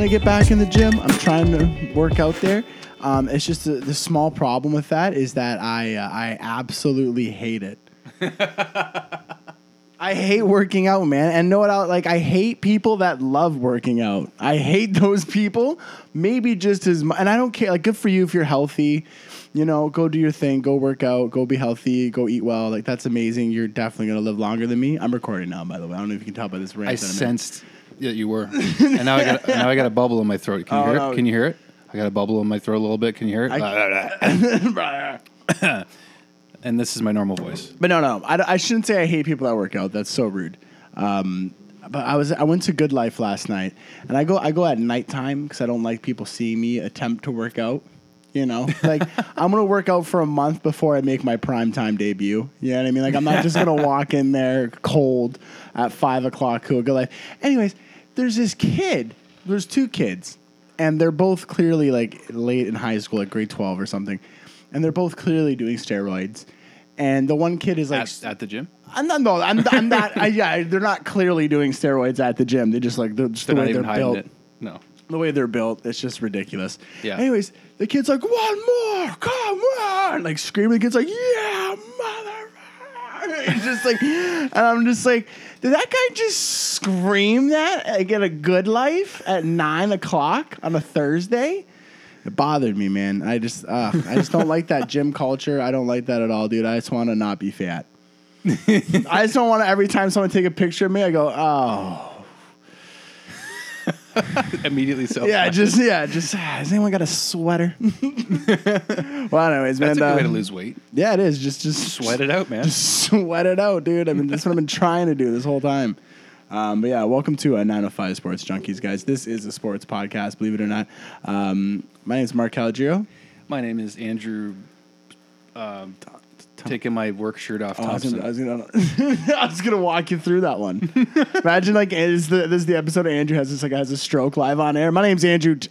Trying to get back in the gym. I'm trying to work out there. Um, it's just the, the small problem with that is that I uh, I absolutely hate it. I hate working out, man. And know what? I, like I hate people that love working out. I hate those people. Maybe just as much. And I don't care. Like, good for you if you're healthy. You know, go do your thing. Go work out. Go be healthy. Go eat well. Like that's amazing. You're definitely gonna live longer than me. I'm recording now, by the way. I don't know if you can tell by this rant. I I'm that you were, and now I got now I got a bubble in my throat. Can you Oh, hear no. it? Can you hear it? I got a bubble in my throat a little bit. Can you hear it? and this is my normal voice. But no, no, I, I shouldn't say I hate people that work out. That's so rude. Um, but I was I went to Good Life last night, and I go I go at nighttime because I don't like people seeing me attempt to work out. You know, like I'm gonna work out for a month before I make my prime time debut. You know what I mean? Like I'm not just gonna walk in there cold at five o'clock a Good Life. Anyways, there's this kid. There's two kids, and they're both clearly like late in high school, like grade twelve or something, and they're both clearly doing steroids. And the one kid is like, At, at the gym, I'm not. No, I'm, I'm not. I, yeah, they're not clearly doing steroids at the gym. They're just like they're just they're the way they're built. it. No. The way they're built, it's just ridiculous. Yeah. Anyways, the kid's like, "One more, come on!" Like screaming. The kid's like, "Yeah, mother!" He's just like, and I'm just like, did that guy just scream that like get a good life at nine o'clock on a Thursday? It bothered me, man. I just, uh, I just don't like that gym culture. I don't like that at all, dude. I just want to not be fat. I just don't want to. Every time someone take a picture of me, I go, "Oh, Immediately so. yeah, just yeah, just. ah, Has anyone got a sweater?" well, anyways, That's man. a good way uh, to lose weight. Yeah, it is. Just, just Sweat it out, man. Just sweat it out, dude. I mean, that's what I've been trying to do this whole time. Um, but yeah, welcome to uh, 905 Sports Junkies, guys. This is a sports podcast, believe it or not. Um, my name is Marc Calagiro. My name is Andrew. Um, taking my work shirt off. Oh, I was, gonna, I, was gonna, I was gonna walk you through that one. Imagine like is the this is the episode of Andrew has this like has a stroke live on air. My name's Andrew. T-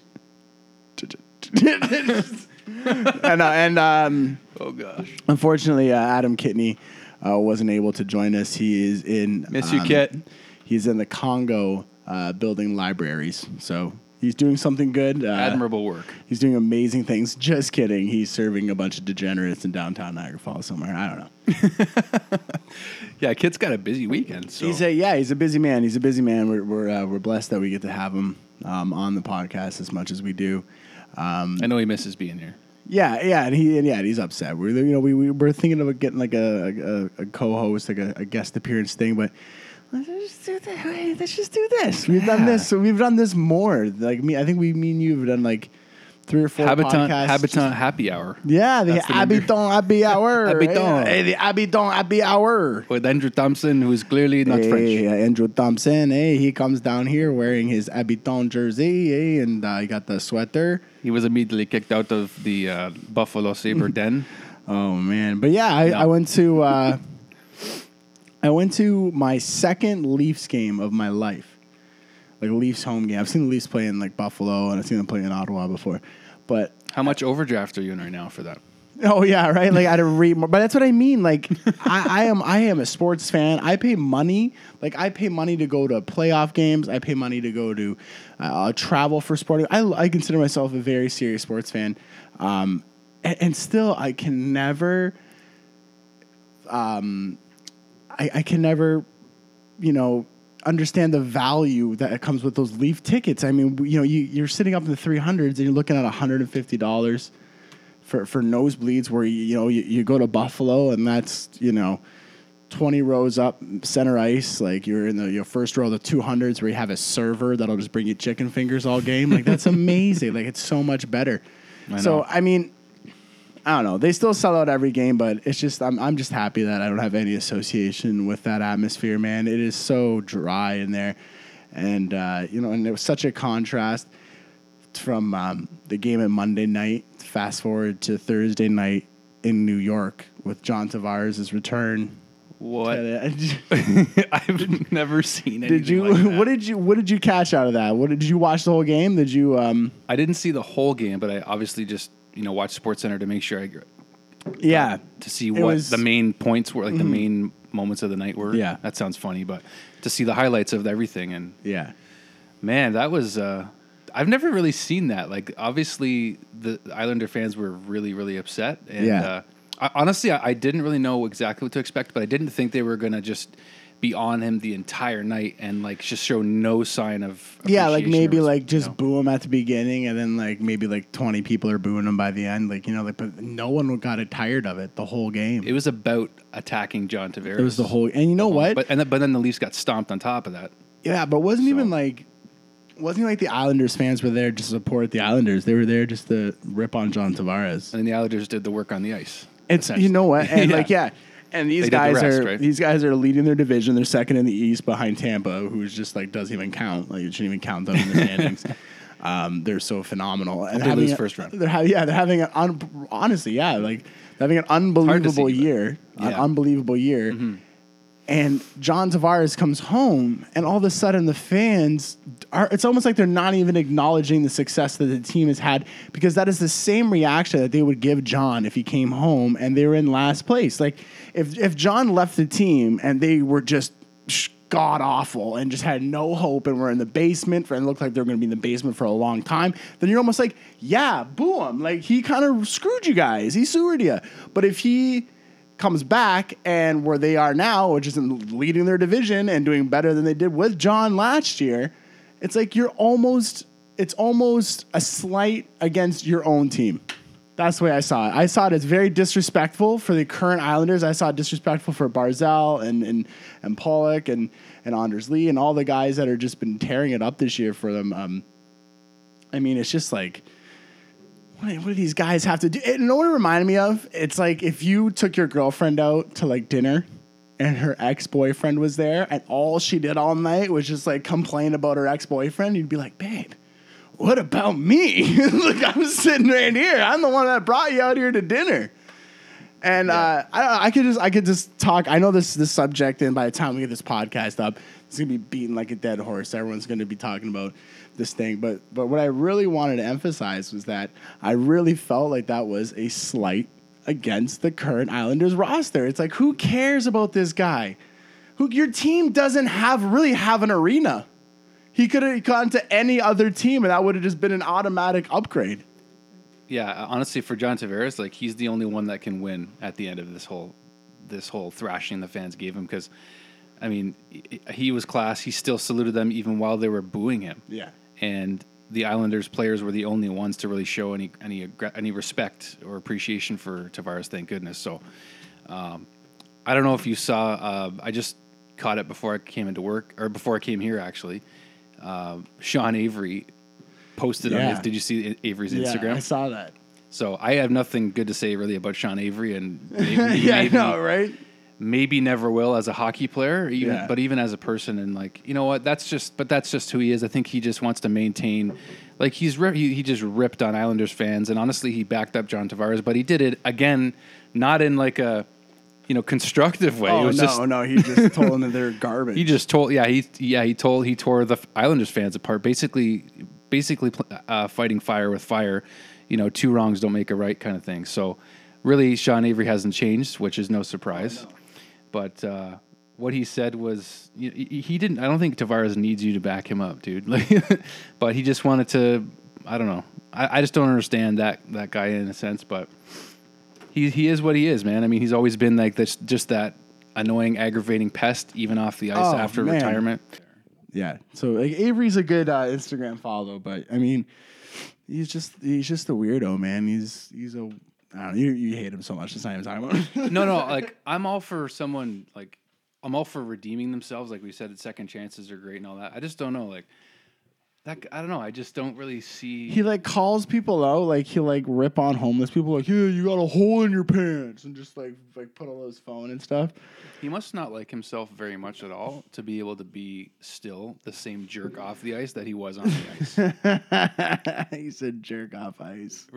t- t- and uh, and um, oh gosh. Unfortunately, uh, Adam Kitney uh, wasn't able to join us. He is in. Miss you, um, Kit. He's in the Congo uh, building libraries. So he's doing something good. Uh, Admirable work. He's doing amazing things. Just kidding. He's serving a bunch of degenerates in downtown Niagara Falls somewhere. I don't know. Yeah, kid's got a busy weekend. So He's a yeah. He's a busy man. He's a busy man. We're we're, uh, we're blessed that we get to have him um, on the podcast as much as we do. I know he misses being here. Yeah, yeah, and he and yeah, he's upset. We're you know we, we we're thinking of getting like a a, a co-host, like a, a guest appearance thing, but let's just do that. Wait, Let's just do this. We've done this. So we've done this more. Like me, I think we, me and you have done like three or four Habitant podcasts. Habitant Happy Hour Yeah, the That's the number. Habitant Happy Hour. Habitant. Hey, the Habitant Happy Hour. with Andrew Thompson, who's clearly not hey, French. uh, Andrew Thompson. Hey, he comes down here wearing his Habitant jersey, hey, and uh, he got the sweater. He was immediately kicked out of the uh, Buffalo Sabre den. Oh man, but yeah, I, Yeah. I went to uh, I went to my second Leafs game of my life, like a Leafs home game. I've seen the Leafs play in like Buffalo, and I've seen them play in Ottawa before, but How much overdraft are you in right now for that? oh yeah, right. Like I had to read more, but that's what I mean. Like I, I am I am a sports fan. I pay money. Like I pay money to go to playoff games. I pay money to go to uh, travel for sporting. I I consider myself a very serious sports fan, um, and, and still I can never. Um, I, I can never, you know, understand the value that comes with those Leaf tickets. I mean, you know, you, you're sitting up in the 300s and you're looking at $150 for, for nosebleeds where, you, you know, you, you go to Buffalo and that's, you know, 20 rows up center ice. Like you're in the your first row of the 200s where you have a server that'll just bring you chicken fingers all game. Like that's amazing. like it's so much better. I So. I mean, I don't know. They still sell out every game, but it's just I'm I'm just happy that I don't have any association with that atmosphere, man. It is so dry in there, and uh, you know, and it was such a contrast from um, the game at Monday night. Fast forward to Thursday night in New York with John Tavares' return. What? I've never seen anything you? like what did you? What did you catch out of that? What did you watch the whole game? Did you? Um, I didn't see the whole game, but I obviously just you know watch SportsCenter to make sure I yeah, to see what was- Mm-hmm. the main points were, like the main moments of the night were. Yeah. that sounds funny, but to see the highlights of everything and yeah. man, that was uh, I've never really seen that. Like, obviously, the Islander fans were really, really upset. And, Yeah. Uh, I, honestly, I, I didn't really know exactly what to expect, but I didn't think they were gonna just be on him the entire night and like just show no sign of. Yeah, like maybe like respect, you just know? boo him at the beginning, and then like maybe like twenty people are booing him by the end. Like you know, like but no one got it tired of it the whole game. It was about attacking John Tavares. It was the whole, and you know what? But and then, but then the Leafs got stomped on top of that. yeah, but wasn't So- even like wasn't like the Islanders fans were there to support the Islanders. They were there just to rip on John Tavares. And the Islanders did the work on the ice. It's you know what, and Yeah. like yeah, and these did the guys rest, are right? these guys are leading their division. They're second in the East behind Tampa, who's just like doesn't even count. Like you shouldn't even count them in the standings. Um, they're so phenomenal. And they having lose a- first round. They're having yeah, they're having an un- honestly yeah, like having an unbelievable see, year, an Yeah. Mm-hmm. unbelievable year. And John Tavares comes home, and all of a sudden the fans are. It's almost like they're not even acknowledging the success that the team has had because that is the same reaction that they would give John if he came home and they were in last place. Like if if John left the team and they were just god awful and just had no hope and were in the basement for and looked like they were going to be in the basement for a long time, then you're almost like, yeah, boo him. Like he kind of screwed you guys. He sewered you. But if he comes back and where they are now, which is in leading their division and doing better than they did with John last year, it's like you're almost it's almost a slight against your own team. That's the way I saw it. I saw it as very disrespectful for the current Islanders. I saw it disrespectful for Barzal and and, and Pulock and, and Anders Lee and all the guys that are just been tearing it up this year for them. Um, I mean, it's just like what, what do these guys have to do? You know what it reminded me of? It's like if you took your girlfriend out to like dinner and her ex boyfriend was there and all she did all night was just like complain about her ex boyfriend, you'd be like, babe, what about me? Look, I'm sitting right here. I'm the one that brought you out here to dinner. And uh, I, I could just I could just talk. I know this this subject, and by the time we get this podcast up, it's gonna be beaten like a dead horse. Everyone's gonna be talking about this thing. But but what I really wanted to emphasize was that I really felt like that was a slight against the current Islanders roster. It's like who cares about this guy? Who your team doesn't have really have an arena. He could have gone to any other team, and that would have just been an automatic upgrade. Yeah, honestly, for John Tavares, like he's the only one that can win at the end of this whole this whole thrashing the fans gave him. Because, I mean, he- he was class. He still saluted them even while they were booing him. Yeah. And the Islanders players were the only ones to really show any any any respect or appreciation for Tavares. Thank goodness. So, um, I don't know if you saw. Uh, I just caught it before I came into work or before I came here. Actually, uh, Sean Avery posted on Yeah. his. Did you see Avery's Yeah, Instagram? I saw that. So I have nothing good to say really about Sean Avery, and maybe, yeah, maybe, I know, right? Maybe never will as a hockey player, even, Yeah. but even as a person, and like you know what, that's just, but that's just who he is. I think he just wants to maintain, like he's he, he just ripped on Islanders fans, and honestly, he backed up John Tavares, but he did it again, not in like a, you know, constructive way. Oh no, just, no, he just told them that they're garbage. he just told, yeah, he yeah he told he tore the Islanders fans apart, basically, basically uh, fighting fire with fire. You know, two wrongs don't make a right kind of thing. So, really, Sean Avery hasn't changed, which is no surprise. But uh, what he said was he, didn't. I don't think Tavares needs you to back him up, dude. Like, but he just wanted to. I don't know. I, I just don't understand that that guy in a sense, but he he is what he is, man. I mean, he's always been like this, just that annoying, aggravating pest, even off the ice Oh, after man. retirement. yeah. So like Avery's a good uh, Instagram follow, but I mean, he's just he's just a weirdo, man. He's he's a I don't know. You, you hate him so much. It's not even talking about. no, no, like I'm all for someone like I'm all for redeeming themselves. Like we said, that second chances are great and all that. I just don't know, like that. I don't know. I just don't really see. he like calls people out, like he'll like rip on homeless people, like yeah, you got a hole in your pants, and just like like put on his phone and stuff. He must not like himself very much at all to be able to be still the same jerk off the ice that he was on the ice. he said jerk off ice.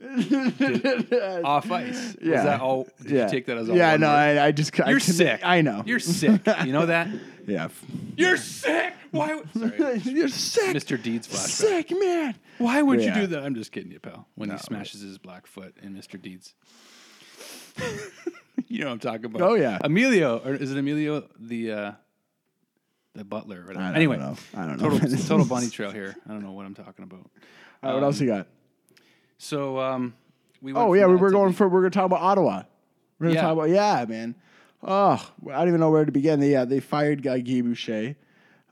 Off ice. Yeah. Was that all? Did yeah. you take that as all? Yeah, no. I, I just I You're couldn't- sick. I know. You're sick. You know that? yeah. You're sick. Why? would- Sorry. You're sick. Mr. Deeds flashback. Sick man. Why would Yeah. you do that? I'm just kidding you, pal. When No. he smashes his black foot in Mr. Deeds. you know what I'm talking about. Oh, yeah. Emilio, or is it Emilio the uh the butler. Or whatever. I don't anyway, know. I don't know. total total bunny trail here. I don't know what I'm talking about. All right, what else you got? So um, we. Went oh yeah, we were going the... for. We're gonna talk about Ottawa. We're gonna Yeah. talk about yeah, man. Oh, I don't even know where to begin. They, yeah, they fired Guy Guy Boucher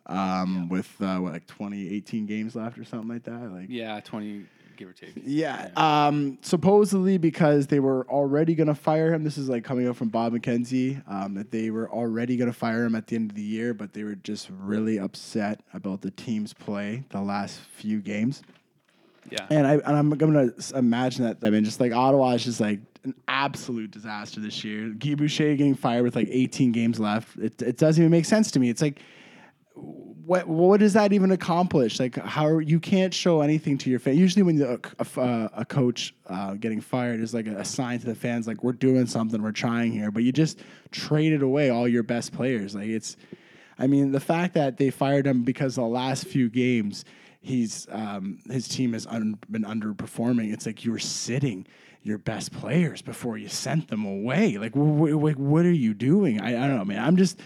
um, with uh, what like 20, 18 games left or something like that. Like Yeah, twenty give or take. Yeah. Um, supposedly because they were already going to fire him. This is like coming out from Bob McKenzie um, that they were already going to fire him at the end of the year, but they were just really upset about the team's play the last few games. Yeah. And I and I'm gonna imagine that. I mean, just like Ottawa is just like an absolute disaster this year. Guy Boucher getting fired with like 18 games left. It it doesn't even make sense to me. It's like. What what does that even accomplish? Like how you can't show anything to your fans. Usually, when the, a, a, a coach uh, getting fired is like a, a sign to the fans, like we're doing something, we're trying here. But you just traded away all your best players. Like it's, I mean, the fact that they fired him because the last few games he's um, his team has un- been underperforming. It's like you were sitting your best players before you sent them away. Like, wh- wh- what are you doing? I, I don't know, man. I'm just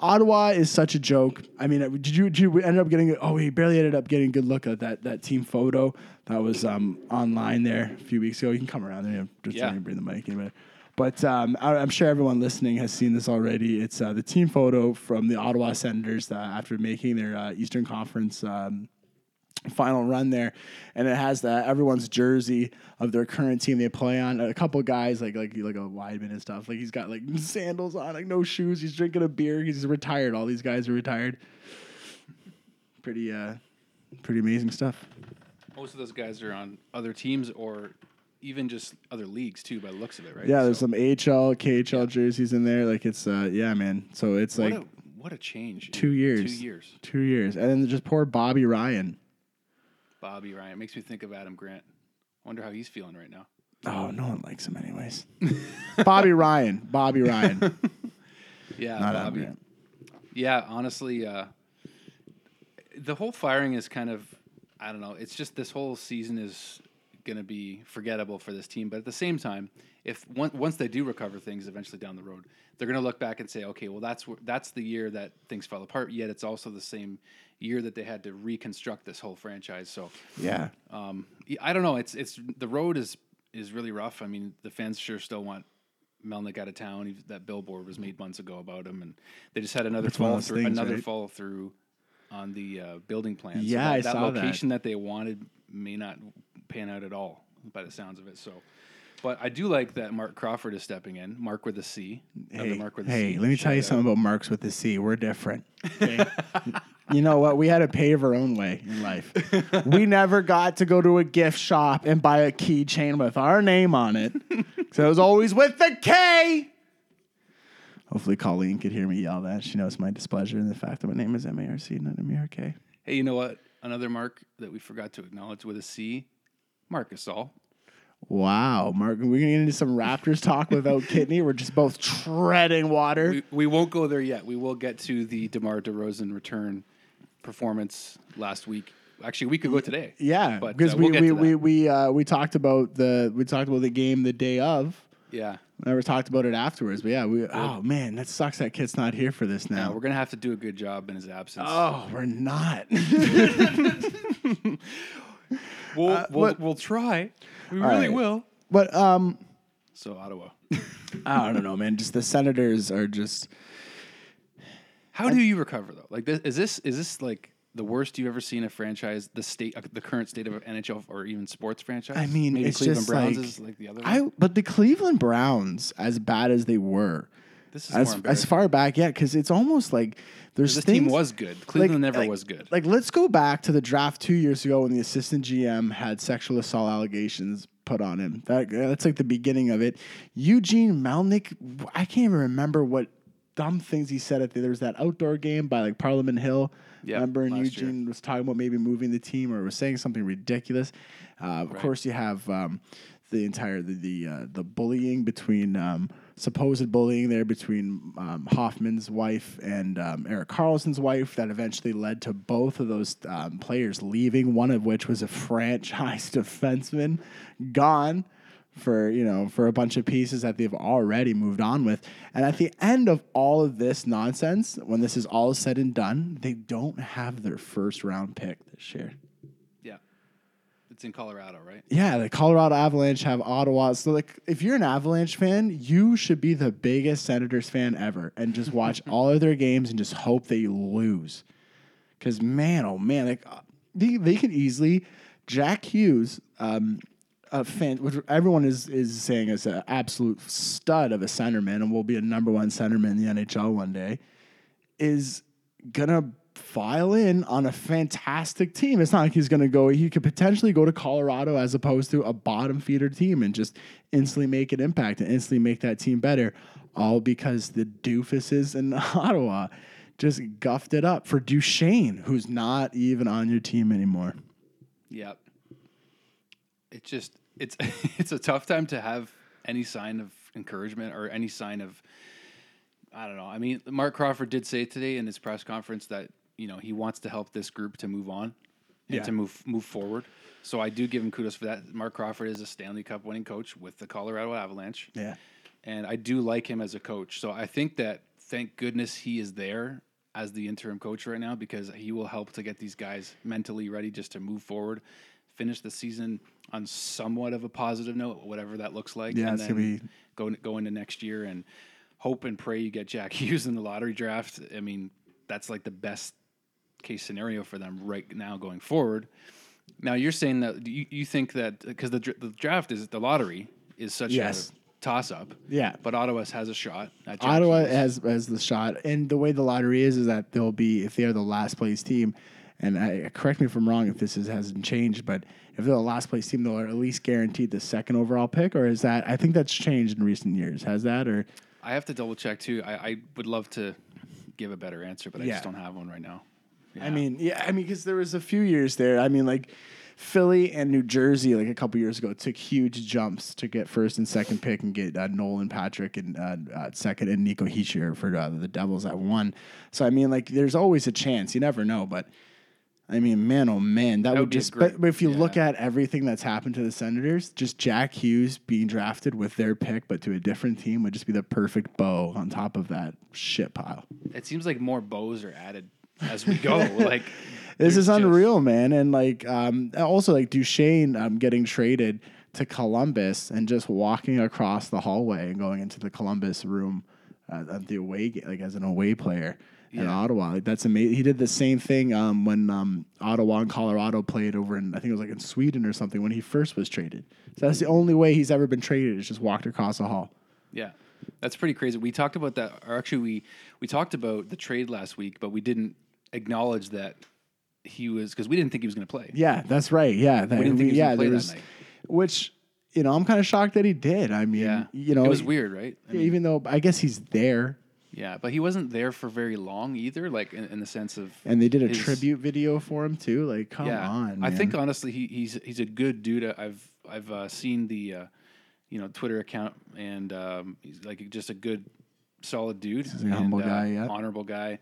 Ottawa is such a joke. I mean, uh, did you did you end up getting? Oh, he barely ended up getting a good look at that that team photo that was um, online there a few weeks ago. You can come around there, just Yeah. bring the mic in. But um, I, I'm sure everyone listening has seen this already. It's uh, the team photo from the Ottawa Senators uh, after making their uh, Eastern Conference um, final run there, and it has the everyone's jersey of their current team they play on. A couple guys like like like a Wideman and stuff. Like he's got like sandals on, like no shoes. He's drinking a beer. He's retired. All these guys are retired. Pretty uh, pretty amazing stuff. Most of those guys are on other teams or even just other leagues too, by the looks of it, right? Yeah, there's So, some AHL, KHL jerseys in there. Like it's uh, yeah, man. So it's what like a what a change. two years. Two years. Two years, and then just poor Bobby Ryan. Bobby Ryan makes me think of Adam Grant. I wonder how he's feeling right now. Oh, no one likes him anyways. Bobby Ryan. Bobby Ryan. Yeah, Not Adam Bobby. Grant. Yeah, honestly, uh, the whole firing is kind of I don't know. It's just this whole season is going to be forgettable for this team. But at the same time, if on- once they do recover things eventually down the road, they're going to look back and say, okay, well that's that's the year that things fell apart. Yet it's also the same year that they had to reconstruct this whole franchise. So Yeah. um, I don't know. It's it's the road is is really rough. I mean, the fans sure still want Melnyk out of town. He- That billboard was made months ago about him, and they just had another one fall through, things, another right? fall through on the uh, building plan. Yeah, that, I that saw that. location that. they wanted may not pan out at all by the sounds of it. So. But I do like that Marc Crawford is stepping in. Marc with a C. Hey, Marc with a hey C. let me tell you out. something about Marcs with the C. We're different. okay? you know what? We had to pave our own way in life. we never got to go to a gift shop and buy a keychain with our name on it. So it was always with the K. Hopefully, Colleen could hear me yell that. She knows my displeasure in the fact that my name is M A R C, not M A R K. Hey, you know what? Another Marc that we forgot to acknowledge with a C, Marc Gasol. Wow, Mark, we're gonna get into some Raptors talk without Kitney. We're just both treading water. we, we won't go there yet. We will get to the DeMar DeRozan return performance last week. Actually, we could go today. Yeah, because uh, we we'll get we we we, uh, we talked about the we talked about the game the day of. yeah. Never talked about it afterwards, but yeah, we. Oh man, that sucks. That kid's not here for this Yeah, now. we're gonna have to do a good job in his absence. oh, we're not. we'll, uh, we'll, but- we'll try. We really right. will. but um, So Ottawa. I don't know, man. Just the Senators are just. How do you recover though? Like, this, is this is this like the worst you've ever seen a franchise, the state, uh, the current state of NHL or even sports franchise? I mean, maybe it's Cleveland just Browns like, is like the other. I one? but the Cleveland Browns, as bad as they were, This is as as far back yet, because it's almost like there's This things, team was good. Cleveland never like- was good. Like, let's go back to the draft two years ago when the assistant GM had sexual assault allegations put on him. That that's like the beginning of it. Eugene Melnyk, I can't even remember what dumb things he said at the, there was that outdoor game by like Parliament Hill. Yeah, remember, and last year. Eugene was talking about maybe moving the team or was saying something ridiculous. Uh, of course, you have um, the entire the the, uh, the bullying between um, supposed bullying there between um, Hoffman's wife and um, Erik Karlsson's wife that eventually led to both of those um, players leaving. One of which was a franchise defenseman gone for you know for a bunch of pieces that they've already moved on with. And at the end of all of this nonsense, when this is all said and done, they don't have their first round pick this year. It's in Colorado, right? Yeah, the Colorado Avalanche have Ottawa. So like if you're an Avalanche fan, you should be the biggest Senators fan ever and just watch all of their games and just hope they lose. Cause man, oh man, like uh, they they can easily Jack Hughes, um, a fan, which everyone is is saying is an absolute stud of a centerman and will be a number one centerman in the NHL one day, is gonna file in on a fantastic team. It's not like he's gonna go. He could potentially go to Colorado as opposed to a bottom feeder team and just instantly make an impact and instantly make that team better. All because the doofuses in Ottawa just guffed it up for Duchene, who's not even on your team anymore. Yep. It's just it's it's a tough time to have any sign of encouragement or any sign of I don't know. I mean, Marc Crawford did say today in his press conference that you know he wants to help this group to move on and Yeah. to move move forward. So I do give him kudos for that. Marc Crawford is a Stanley Cup winning coach with the Colorado Avalanche. Yeah. and I do like him as a coach. So I think that thank goodness he is there as the interim coach right now because he will help to get these guys mentally ready just to move forward, finish the season on somewhat of a positive note, whatever that looks like, Yeah, and then be- go go into next year and hope and pray you get Jack Hughes in the lottery draft. I mean, that's like the best case scenario for them right now going forward. Now you're saying that you, you think that because the, the draft is the lottery is such Yes. a toss up. Yeah. But Ottawa has a shot. At Ottawa has has the shot, and the way the lottery is is that they'll be if they are the last place team. And I, correct me if I'm wrong if this is, hasn't changed, but if they're the last place team, they'll at least guaranteed the second overall pick, or is that? I think that's changed in recent years. Has that or? I have to double check too. I, I would love to give a better answer, but I Yeah. just don't have one right now. I mean, yeah, I mean, because there was a few years there. I mean, like Philly and New Jersey, like a couple years ago, took huge jumps to get first and second pick and get uh, Nolan Patrick and uh, uh, second and Nico Hischier for uh, the Devils at one. So I mean, like, there's always a chance. You never know, but. I mean, man, oh man, that, would, would just. great- but, but if you look at everything that's happened to the Senators, just Jack Hughes being drafted with their pick, but to a different team, would just be the perfect bow on top of that shit pile. it seems like more bows are added as we go. like This is just- unreal, man. And like, um, also like Duchene um, getting traded to Columbus and just walking across the hallway and going into the Columbus room uh, at the away, ga- like as an away player in Ottawa. Like that's amazing. He did the same thing um, when um, Ottawa and Colorado played over in, I think it was like in Sweden or something when he first was traded. So that's the only way he's ever been traded is just walked across the hall. Yeah, that's pretty crazy. We talked about that, or actually, we we talked about the trade last week, but we didn't acknowledge that he was because we didn't think he was going to play. Yeah, that's right. Yeah, that, didn't think he was yeah, gonna play there that was, night. which you know I'm kind of shocked that he did. I mean, Yeah, you know, it was weird, right? I mean, even though I guess he's there, yeah, but he wasn't there for very long either. Like in, in the sense of and they did a his- tribute video for him too. Like, come yeah, on, I think honestly, he, he's he's a good dude. I've I've uh, seen the uh, you know Twitter account, and um, he's like just a good, solid dude, He's a humble and, uh, guy, yeah. honorable guy.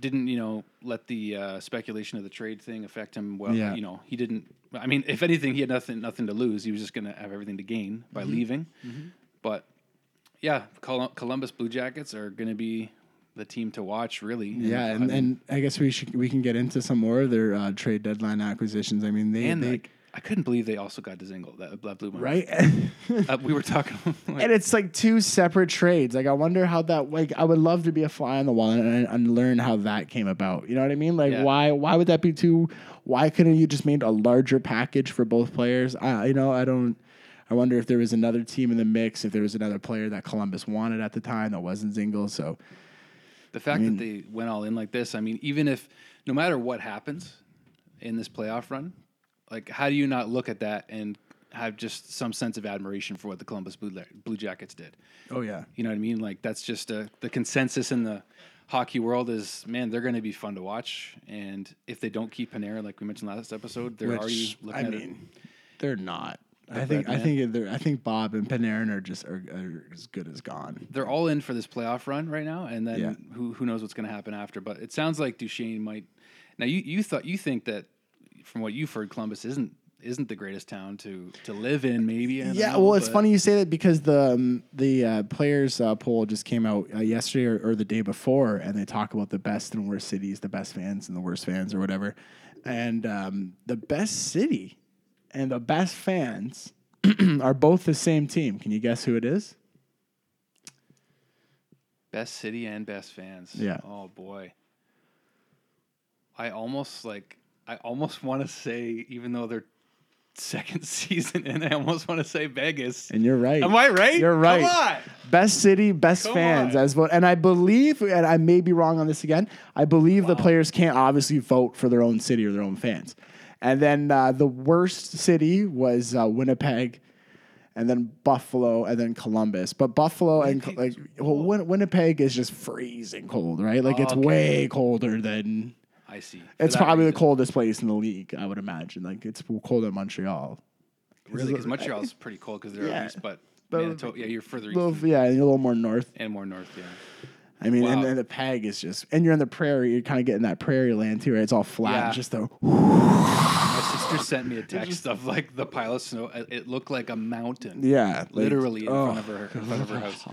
Didn't you know let the uh, speculation of the trade thing affect him? Well, Yeah. you know he didn't. I mean, if anything, he had nothing nothing to lose. He was just going to have everything to gain by Mm-hmm. leaving. But yeah, Col- Columbus Blue Jackets are going to be the team to watch, really. yeah, I and, mean, and I guess we should we can get into some more of their uh, trade deadline acquisitions. I mean, they, and they like, I couldn't believe they also got Dzingel. That, that blew my right. Uh, we were talking. like, and it's like two separate trades. Like I wonder how that. Like I would love to be a fly on the wall and, and learn how that came about. You know what I mean? Like Yeah. why why would that be two? Why couldn't you just made a larger package for both players? I you know I don't. I wonder if there was another team in the mix, if there was another player that Columbus wanted at the time that wasn't Dzingel. So the fact that they went all in like this. I mean, even if no matter what happens in this playoff run, like how do you not look at that and have just some sense of admiration for what the Columbus Blue, Blue Jackets did? oh yeah, You know what I mean? Like that's just uh the consensus in the hockey world is man, they're going to be fun to watch. And if they don't keep Panarin, like we mentioned last episode, they're Which, already looking I at mean, they're not. I think I think they're, I think Bob and Panarin are just are, are as good as gone. They're all in for this playoff run right now, and then Yeah. who who knows what's going to happen after? But it sounds like Duchene might. Now you you thought you think that from what you've heard, Columbus isn't isn't the greatest town to to live in. Maybe Yeah, know, well, it's but- funny you say that because the um, the uh, players uh, poll just came out uh, yesterday or, or the day before, and they talk about the best and worst cities, the best fans and the worst fans, or whatever. And um, the best city and the best fans are both the same team. Can you guess who it is? Best city and best fans. Yeah. Oh boy. I almost like I almost want to say even though they're second season and I almost want to say Vegas. And you're right. Am I right? You're right. Best city, best Come fans on. as vote. And I believe, and I may be wrong on this again. I believe the players can't obviously vote for their own city or their own fans. And then uh, the worst city was uh, Winnipeg, and then Buffalo, and then Columbus. But Buffalo and like well, Winnipeg is just freezing cold, right? Like it's Oh, Okay. way colder than. I see. For It's probably the coldest place in the league, I would imagine. Like it's colder than Montreal. Really, because Montreal's pretty cold because they're Yeah. east, but Manitoba, yeah, you're further east Little, yeah, and you're a little more north. and more north. Yeah. I mean, and, Wow. and the peg is just, and you're in the prairie. You're kind of getting that prairie land too. Right? It's all flat. Yeah. Just My sister sent me a text of like the pile of snow. It looked like a mountain. yeah, like- literally in oh. front of her in front of her house.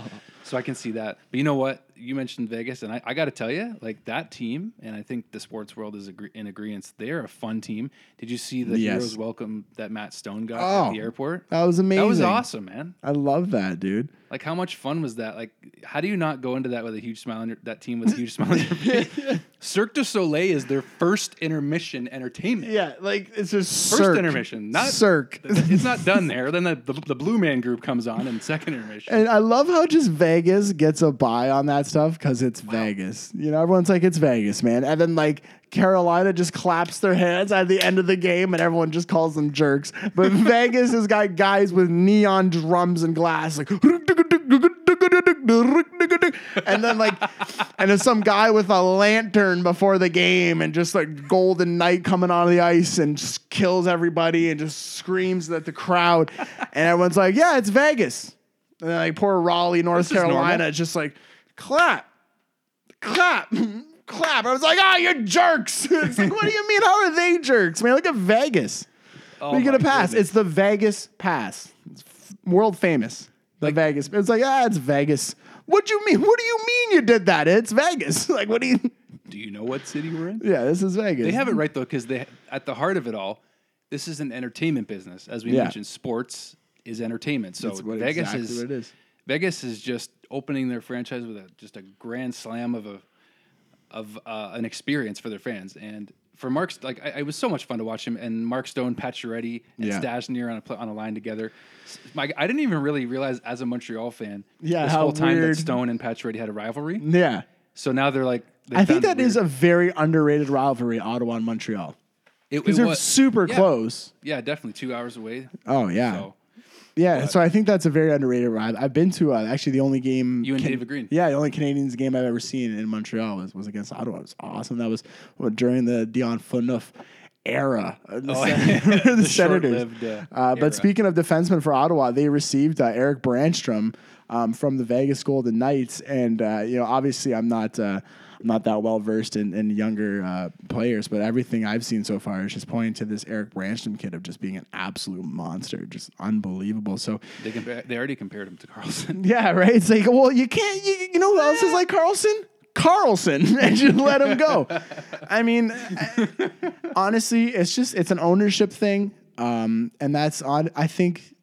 So I can see that. But you know what? You mentioned Vegas, and I, I got to tell you, like that team, and I think the sports world is agree- in agreement. They are a fun team. Did you see the Yes. heroes welcome that Matt Stone got Oh, at the airport? That was amazing. That was awesome, man. I love that, dude. Like how much fun was that? Like how do you not go into that with a huge smile on your, that team with a huge smile on your face? Cirque du Soleil is their first intermission entertainment. Yeah, like it's just First Cirque. intermission, not Cirque. It's not done there. Then the, the, the Blue Man Group comes on in second intermission. And I love how just Vegas gets a buy on that stuff because it's Vegas. You know, everyone's like, it's Vegas, man. And then like Carolina just claps their hands at the end of the game and everyone just calls them jerks. But Vegas has got guys with neon drums and glass, like, and then like, and then some guy with a lantern before the game and just like golden knight coming out of the ice and just kills everybody and just screams at the crowd. And everyone's like, yeah, it's Vegas. And then like poor Raleigh, North This is. Carolina, just like clap, clap, clap. I was like, ah, oh, you're jerks. it's like, what do you mean? How are they jerks, man? Look at Vegas. Oh you get a pass. goodness. It's the Vegas pass. It's f- world famous. The Vegas. It's like, ah, it's Vegas. What do you mean? What do you mean you did that? It's Vegas. like, what do you? Do you know what city we're in? Yeah, this is Vegas. They have it right though, because they at the heart of it all, this is an entertainment business. As we Yeah. mentioned, sports is entertainment. So Vegas exactly is what it is. Vegas is just opening their franchise with a just a grand slam of a of uh, an experience for their fans. And for Mark's, like I, it was so much fun to watch him and Mark Stone, Pacioretty, and Yeah. Stastny on a pl- on a line together. Mike, I didn't even really realize as a Montreal fan, Yeah, this whole time weird. that Stone and Pacioretty had a rivalry. Yeah. So now they're like, they I think that is a very underrated rivalry, Ottawa and Montreal. It- it was- super yeah. close. Yeah, definitely two hours away. Oh, yeah. So Yeah, so I think that's a very underrated ride. I've been to uh, actually the only game. You and David Green. Yeah, the only Canadiens game I've ever seen in Montreal was, was against Ottawa. It was awesome. That was during the Dion Phaneuf era. uh, The, Oh, Sen- the, the Senators. uh, Uh, but speaking of defensemen for Ottawa, they received uh, Erik Brannstrom um, from the Vegas Golden Knights, and uh, you know, obviously, I'm not. I'm not that well versed in, in younger uh, players, but everything I've seen so far is just pointing to this Erik Brannstrom kid of just being an absolute monster, just unbelievable. So they compare, they already compared him to Karlsson. yeah, right. It's like, well, you can't. You, you know who else is like Karlsson? Karlsson, and just let him go. I mean, I- honestly, it's just it's an ownership thing, um, and that's on. I think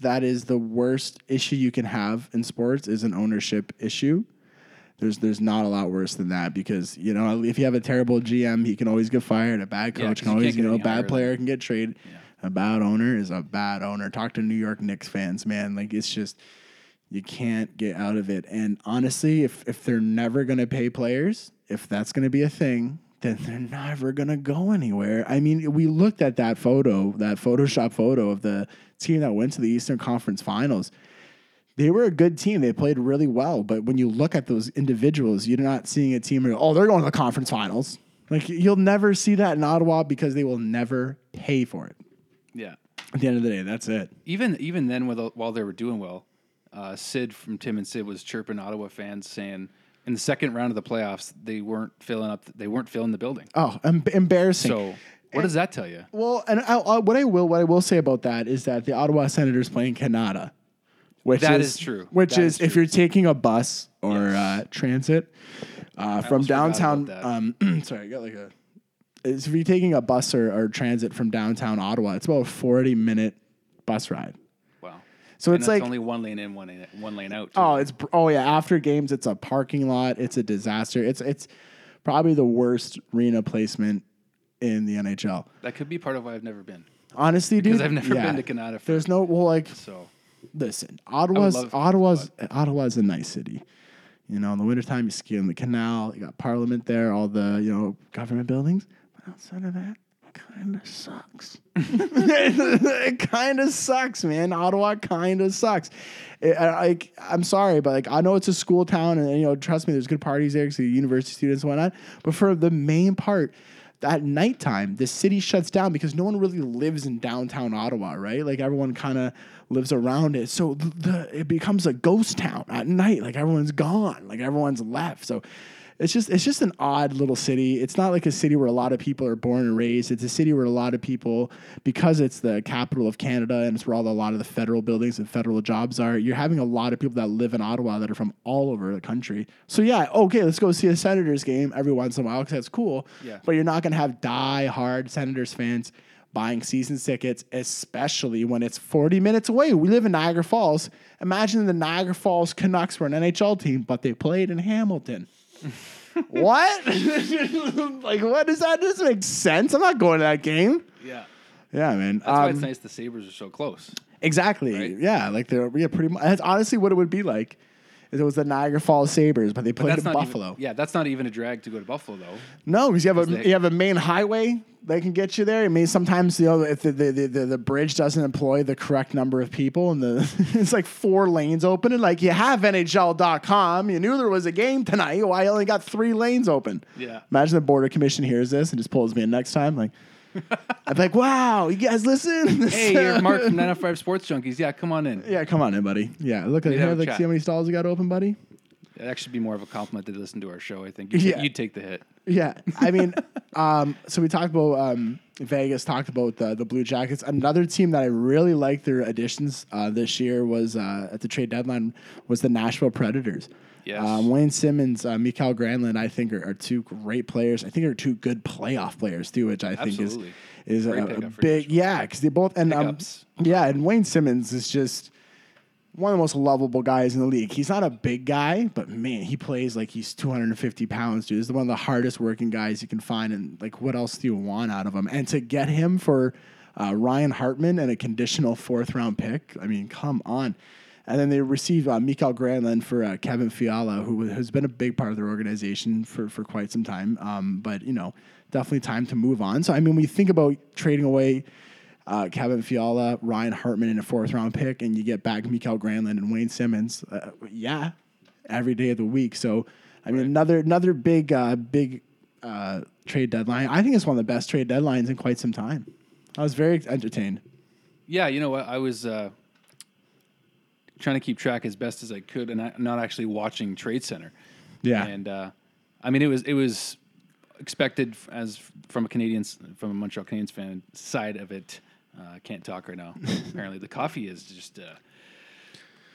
that is the worst issue you can have in sports is an ownership issue. There's there's not a lot worse than that because you know if you have a terrible GM, he can always get fired. A bad coach can always you know a bad than- player can get traded. A bad owner is a bad owner. Talk to New York Knicks fans, man. Like it's just you can't get out of it. And honestly, if if they're never gonna pay players, if that's gonna be a thing, then they're never gonna go anywhere. I mean, we looked at that photo, that Photoshop photo of the team that went to the Eastern Conference Finals. They were a good team. They played really well. But when you look at those individuals, you're not seeing a team. Where, oh, they're going to the conference finals. Like you'll never see that in Ottawa because they will never pay for it. yeah. At the end of the day, that's it. Even even then, with, while they were doing well, uh, Sid from Tim and Sid was chirping Ottawa fans saying in the second round of the playoffs they weren't filling up. They weren't filling the building. Oh, em- embarrassing. So What does that tell you? Well, and I, I, what I will what I will say about that is that the Ottawa Senators play in Canada, which That is, is true. Which is, is if you're taking a bus or Yes. uh, transit uh, from downtown. Um, sorry, I got like a. If you're taking a bus or, or transit from downtown Ottawa, it's about a 40 minute bus ride. Wow. So And it's like only one lane in, one lane, one lane out. too. Oh, it's oh yeah. After games, it's a parking lot. It's a disaster. It's it's probably the worst arena placement in the NHL. that could be part of why I've never been. Honestly, dude, Because I've never yeah. been to Canada. For, There's no well, like so listen, Ottawa's Ottawa's Ottawa's a nice city. You know, in the wintertime you ski on the canal. You got Parliament there, all the you know government buildings. But outside of that, kind of sucks. it kind of sucks, man. Ottawa kind of sucks. Like, I'm sorry, but like I know it's a school town, and you know, trust me, there's good parties there because the university students and whatnot. But for the main part, at nighttime, the city shuts down because no one really lives in downtown Ottawa, right? Like everyone kind of lives around it, so the, the it becomes a ghost town at night. Like everyone's gone, like everyone's left. So it's just it's just an odd little city. It's not like a city where a lot of people are born and raised. It's a city where a lot of people, because it's the capital of Canada and it's where all a lot of the federal buildings and federal jobs are. You're having a lot of people that live in Ottawa that are from all over the country. So yeah, okay, let's go see a Senators game every once in a while because that's cool. Yeah. But you're not gonna have die-hard Senators fans buying season tickets, especially when it's 40 minutes away. We live in Niagara Falls. Imagine the Niagara Falls Canucks were an NHL team, but they played in Hamilton. what? like, what does that? Doesn't make sense. I'm not going to that game. yeah. Yeah, man. That's why Um, it's nice the Sabres are so close. Exactly. Right? Yeah, like they're yeah, pretty much. That's honestly what it would be like. It was the Niagara Falls Sabres, but they played in Buffalo. Even, yeah, that's not even a drag to go to Buffalo though. No, because you have a they- you have a main highway that can get you there. I mean, sometimes you know if the the, the, the, the bridge doesn't employ the correct number of people, and the it's like four lanes open, and like you have NHL.com, you knew there was a game tonight. Why I only got three lanes open? Yeah. Imagine the border commission hears this and just pulls me in next time. Like, I'm like, wow, you guys listen. Hey, you're Marc from 905 Sports Junkies. Yeah, come on in. yeah, come on in, buddy. Yeah, look at We'd here. have a Like, chat. see how many stalls you got open, buddy. That should be more of a compliment to listen to our show. I think you'd, Yeah. you'd take the hit. Yeah, I mean, um, so we talked about um, Vegas, talked about the, the Blue Jackets. Another team that I really liked their additions uh, this year was uh, at the trade deadline was the Nashville Predators. Yes. Um, Wayne Simmonds, uh, Mikael Granlund, I think are, are two great players. I think are two good playoff players too, which I think is is Great a, a big yeah because they both and um, yeah, and Wayne Simmonds is just one of the most lovable guys in the league. He's not a big guy, but man, he plays like he's 250 pounds, dude. He's one of the hardest working guys you can find. And like, what else do you want out of him? And to get him for uh, Ryan Hartman and a conditional fourth round pick, I mean, come on. And then they received uh, Mikael Granlund for uh, Kevin Fiala, who has been a big part of their organization for, for quite some time. Um, but, you know, definitely time to move on. So, I mean, when you think about trading away uh, Kevin Fiala, Ryan Hartman in a fourth round pick, and you get back Mikael Granlund and Wayne Simmonds. Uh, yeah, every day of the week. So, I mean, another another big uh, big uh, trade deadline. I think it's one of the best trade deadlines in quite some time. I was very entertained. Yeah, you know what? I was uh, trying to keep track as best as I could, and I, not actually watching Trade Center. Yeah, And uh, I mean, it was it was expected as from a Canadiens from a Montreal Canadiens fan side of it. Uh, I can't talk right now. apparently, the coffee is just uh,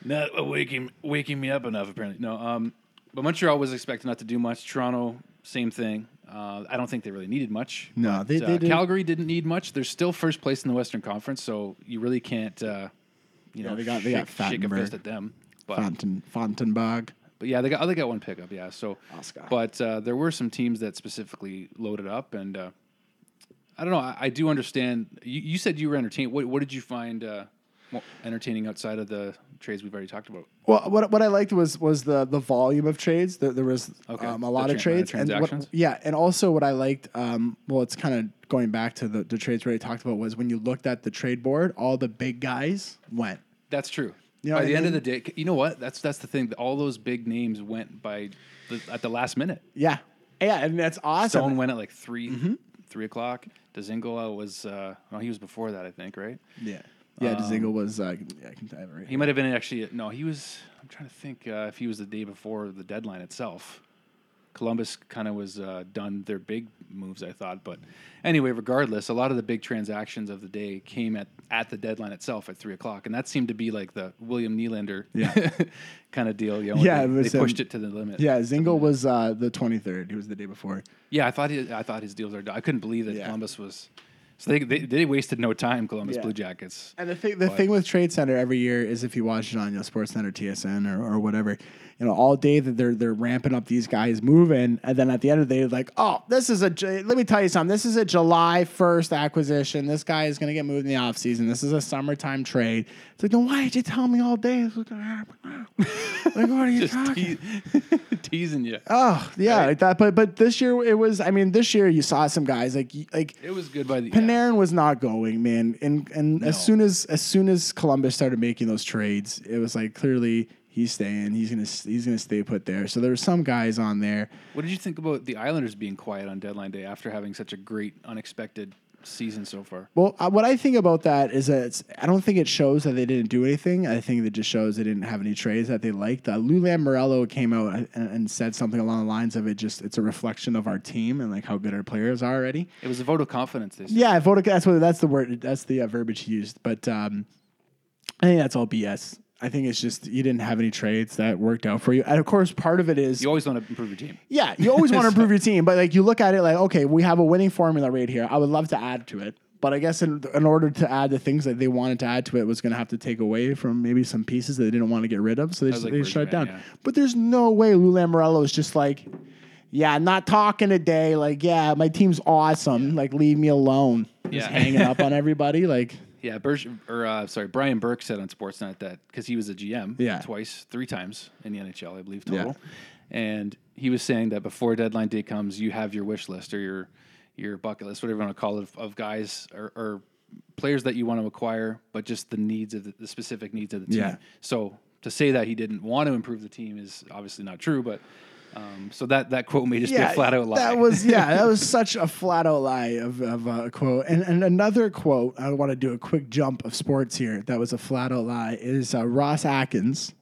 not waking waking me up enough. Apparently, no. Um, but Montreal was expected not to do much. Toronto, same thing. Uh, I don't think they really needed much. No, but, they- they uh, did- Calgary didn't need much. They're still first place in the Western Conference, so you really can't. You Yeah, know, they got- they shake, got shake a fist at them. But Fonten Fantenberg. but yeah, they got oh, they got one pickup. Yeah, so Oscar. but uh, there were some teams that specifically loaded up, and uh, I don't know. I, I do understand. You, you said you were entertained. What, what did you find uh, more entertaining outside of the trades we've already talked about? Well, what, what I liked was was the the volume of trades. There, there was Okay. um, a lot tra- of trades, and what, yeah, and also what I liked. Um, well, it's kind of going back to the, the trades we already talked about. Was when you looked at the trade board, all the big guys went. That's true. You know by the I end of the day, you know what? That's that's the thing. All those big names went by the, at the last minute. Yeah, yeah, and that's awesome. Stone went at like 3 Mm-hmm. three o'clock. Dzingel was uh, well, he was before that, I think, right? yeah, yeah. Dzingel was. Uh, yeah, I can have right He might have been actually no. He was. I'm trying to think uh, if he was the day before the deadline itself. Columbus kind of was uh, done their big moves, I thought. But anyway, regardless, a lot of the big transactions of the day came at, at the deadline itself at three o'clock, and that seemed to be like the William Nylander Yeah. kind of deal. You know, Yeah, they, it was, they pushed um, it to the limit. Yeah, Dzingel was uh, the 23rd. He was the day before. yeah. I thought he, I thought his deals are. done. I couldn't believe that Yeah. Columbus was. So they, they they wasted no time. Columbus Yeah. Blue Jackets. And the thing, the But- thing with Trade Center every year is if you watch it on you know, SportsCenter, TSN, or, or whatever, you know, all day that they're they're ramping up these guys moving, and then at the end of the day, like, oh, this is a. J- Let me tell you something. This is a July first acquisition. This guy is going to get moved in the offseason. This is a summertime trade. It's like, then why did you tell me all day this was going to happen like, what are you Just talking? te- teasing you. Oh yeah, Right. like that. But but this year it was. I mean, this year you saw some guys like like It was good by the. Panarin was not going, man. And and as soon as as soon as Columbus started making those trades, it was like clearly he's staying. He's gonna he's gonna stay put there. So there were some guys on there. What did you think about the Islanders being quiet on deadline day after having such a great, unexpected season so far? Well, uh, what I think about that is that it's, I don't think it shows that they didn't do anything. I think it just shows they didn't have any trades that they liked. Uh, Lou Lamoriello came out and, and said something along the lines of it. Just it's a reflection of our team and like how good our players are already. It was a vote of confidence. Said. Yeah, I voted. That's what. That's the word. That's the uh, verbiage he used. But um, I think that's all BS. I think it's just you didn't have any trades that worked out for you. And of course, part of it is You always want to improve your team. yeah, you always want to improve your team. But like you look at it like okay, we have a winning formula right here. I would love to add to it. But I guess in, in order to add the things that they wanted to add to it was going to have to take away from maybe some pieces that they didn't want to get rid of. So they, just, like they shut it down. Yeah. But there's no way Lou Lamoriello is just like, yeah, not talking today. Like, yeah, my team's awesome. Like, leave me alone. Just Yeah. hanging up on everybody. Like, Yeah, Berge, or uh, sorry, Brian Burke said on Sportsnet that because he was a GM, Yeah. twice, three times in the NHL, I believe Yeah. total, and he was saying that before deadline day comes, you have your wish list or your your bucket list, whatever you want to call it, of, of guys or, or players that you want to acquire, but just the needs of the, the specific needs of the team. Yeah. So to say that he didn't want to improve the team is obviously not true, but. Um, so that, that quote may just be a flat out lie. That was yeah, that was such a flat out lie of, of a quote. And and another quote, I want to do a quick jump of sports here. That was a flat out lie. Is uh, Ross Atkins,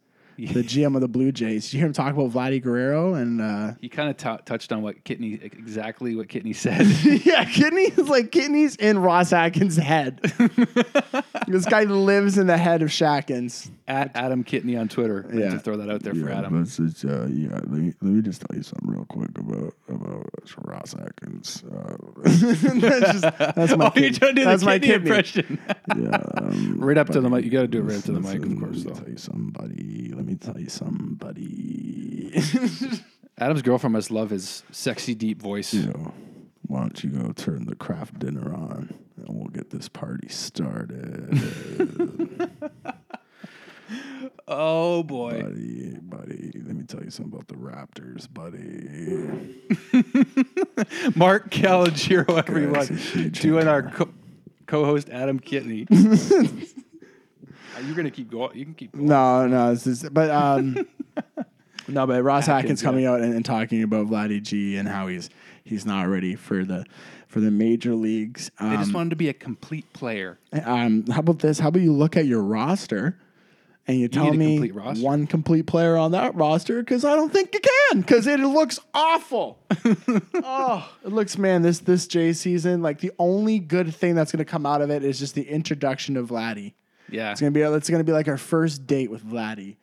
the GM of the Blue Jays. Did you hear him talk about Vladdy Guerrero and uh, he kind of t- touched on what Kitney exactly what Kitney said. yeah, kidneys like kidneys in Ross Atkins' head. this guy lives in the head of Shackins. At Adam Kitney on Twitter. Like Yeah. To throw that out there for Adam. But it's, uh, yeah, let me, let me just tell you something real quick about about Ross Atkins. Uh, that's, just, that's my Oh, you're trying to do that's the my Kitney kidney. impression. yeah, um, right up to the mic. You got to do it right up to the mic, of course. Let me Though. tell you something, buddy. Let me tell you something, buddy. Adam's girlfriend must love his sexy, deep voice. you know, why don't you go turn the craft dinner on and we'll get this party started, Oh boy. buddy, buddy. Let me tell you something about the Raptors, buddy. Marc Calagiro, everyone, Guys, it's huge doing our co-host Adam Kitney. Are gonna keep going? You can keep going. No, no, it's just, but um, no, but Ross Atkins, Atkins, coming yeah. out and, and talking about Vladdy G and how he's he's not ready for the for the major leagues. I just Um, wanted to be a complete player. um, how about this? How about you look at your roster and you tell me complete one complete player on that roster? Because I don't think you can. Because it looks awful. oh, it looks man. This this J season, like the only good thing that's going to come out of it is just the introduction of Vladdy. Yeah. It's gonna be it's gonna be like our first date with Vladdy.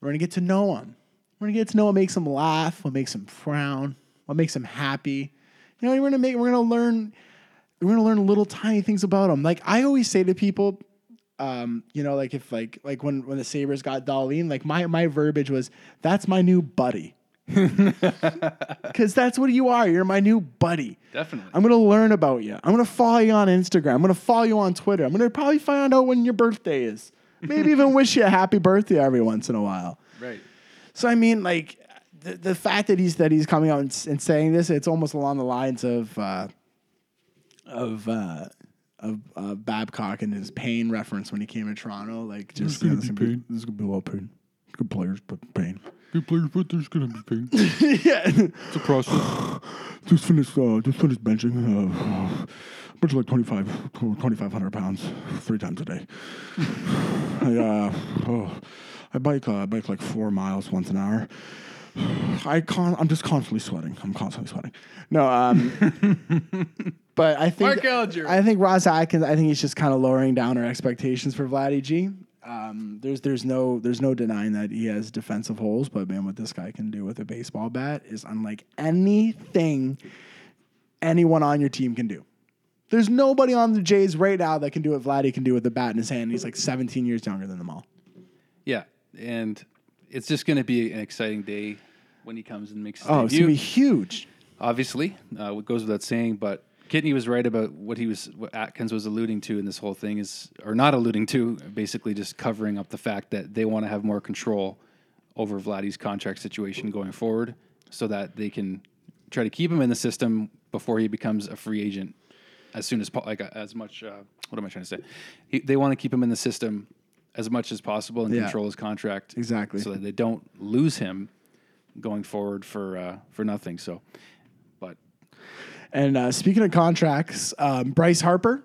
We're gonna get to know him. We're gonna get to know what makes him laugh, what makes him frown, what makes him happy. You know, we're gonna make we're gonna learn we're gonna learn little tiny things about him. Like I always say to people, um, you know, like if like like when when the Sabres got Dahlin, like my my verbiage was that's my new buddy. Cause that's what you are. You're my new buddy. Definitely. I'm gonna learn about you. I'm gonna follow you on Instagram. I'm gonna follow you on Twitter. I'm gonna probably find out when your birthday is. Maybe even wish you a happy birthday every once in a while. right. So I mean, like the, the fact that he's that he's coming out and, and saying this, it's almost along the lines of uh, of uh, of uh, Babcock and his pain reference when he came to Toronto. Like just you know, There's this gonna be would pain. There's gonna be a lot of pain. Good players, but pain. Good players, but there's gonna be pain. yeah. It's a process. Just finished. Uh, just finished benching. Uh, bench like 25, 2,500 pounds three times a day. I uh, oh, I bike. Uh, bike like four miles once an hour. I con- I'm just constantly sweating. I'm constantly sweating. No, um, but I think Mark Ellinger. I think Ross Atkins. I think he's just kind of lowering down our expectations for Vladdy G. Um, there's there's no there's no denying that he has defensive holes, but man, what this guy can do with a baseball bat is unlike anything anyone on your team can do. There's nobody on the Jays right now that can do what Vladdy can do with the bat in his hand. He's like 17 years younger than them all. Yeah, and it's just going to be an exciting day when he comes and makes his Oh, it's gonna be huge. obviously, uh, what goes without saying. But Kitney was right about what he was, what Atkins was alluding to in this whole thing is, or not alluding to, basically just covering up the fact that they want to have more control over Vladdy's contract situation going forward, so that they can try to keep him in the system before he becomes a free agent as soon as like as much. Uh, what am I trying to say? He, they want to keep him in the system as much as possible and Yeah. control his contract Exactly. so that they don't lose him going forward for uh, for nothing. So, And uh, speaking of contracts, um, Bryce Harper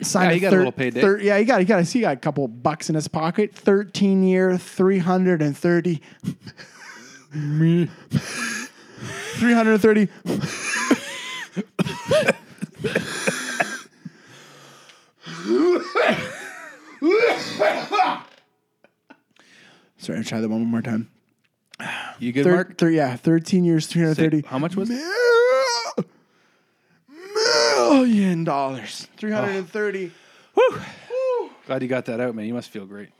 signed Yeah, he got a little payday. thir- yeah, he got he got. I see, he got a couple bucks in his pocket. Thirteen year, three hundred and thirty. Me. Three hundred and thirty. Sorry, I'll try that one more time. you good, Thir- Marc? thir- yeah, thirteen years, three hundred thirty. How much was it? Million dollars. Three hundred and thirty. Oh. Glad you got that out, man. You must feel great.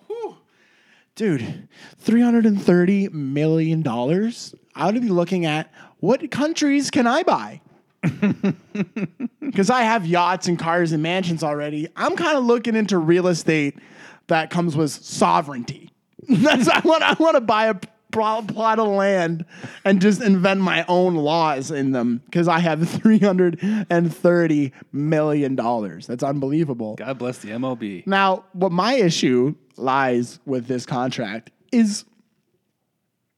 Dude, three hundred and thirty million dollars. I would be looking at what countries can I buy? Because I have yachts and cars and mansions already. I'm kind of looking into real estate that comes with sovereignty. That's I want. I want to buy a plot of land and just invent my own laws in them because I have three hundred and thirty million dollars. That's unbelievable. God bless the MLB. Now, what my issue lies with this contract is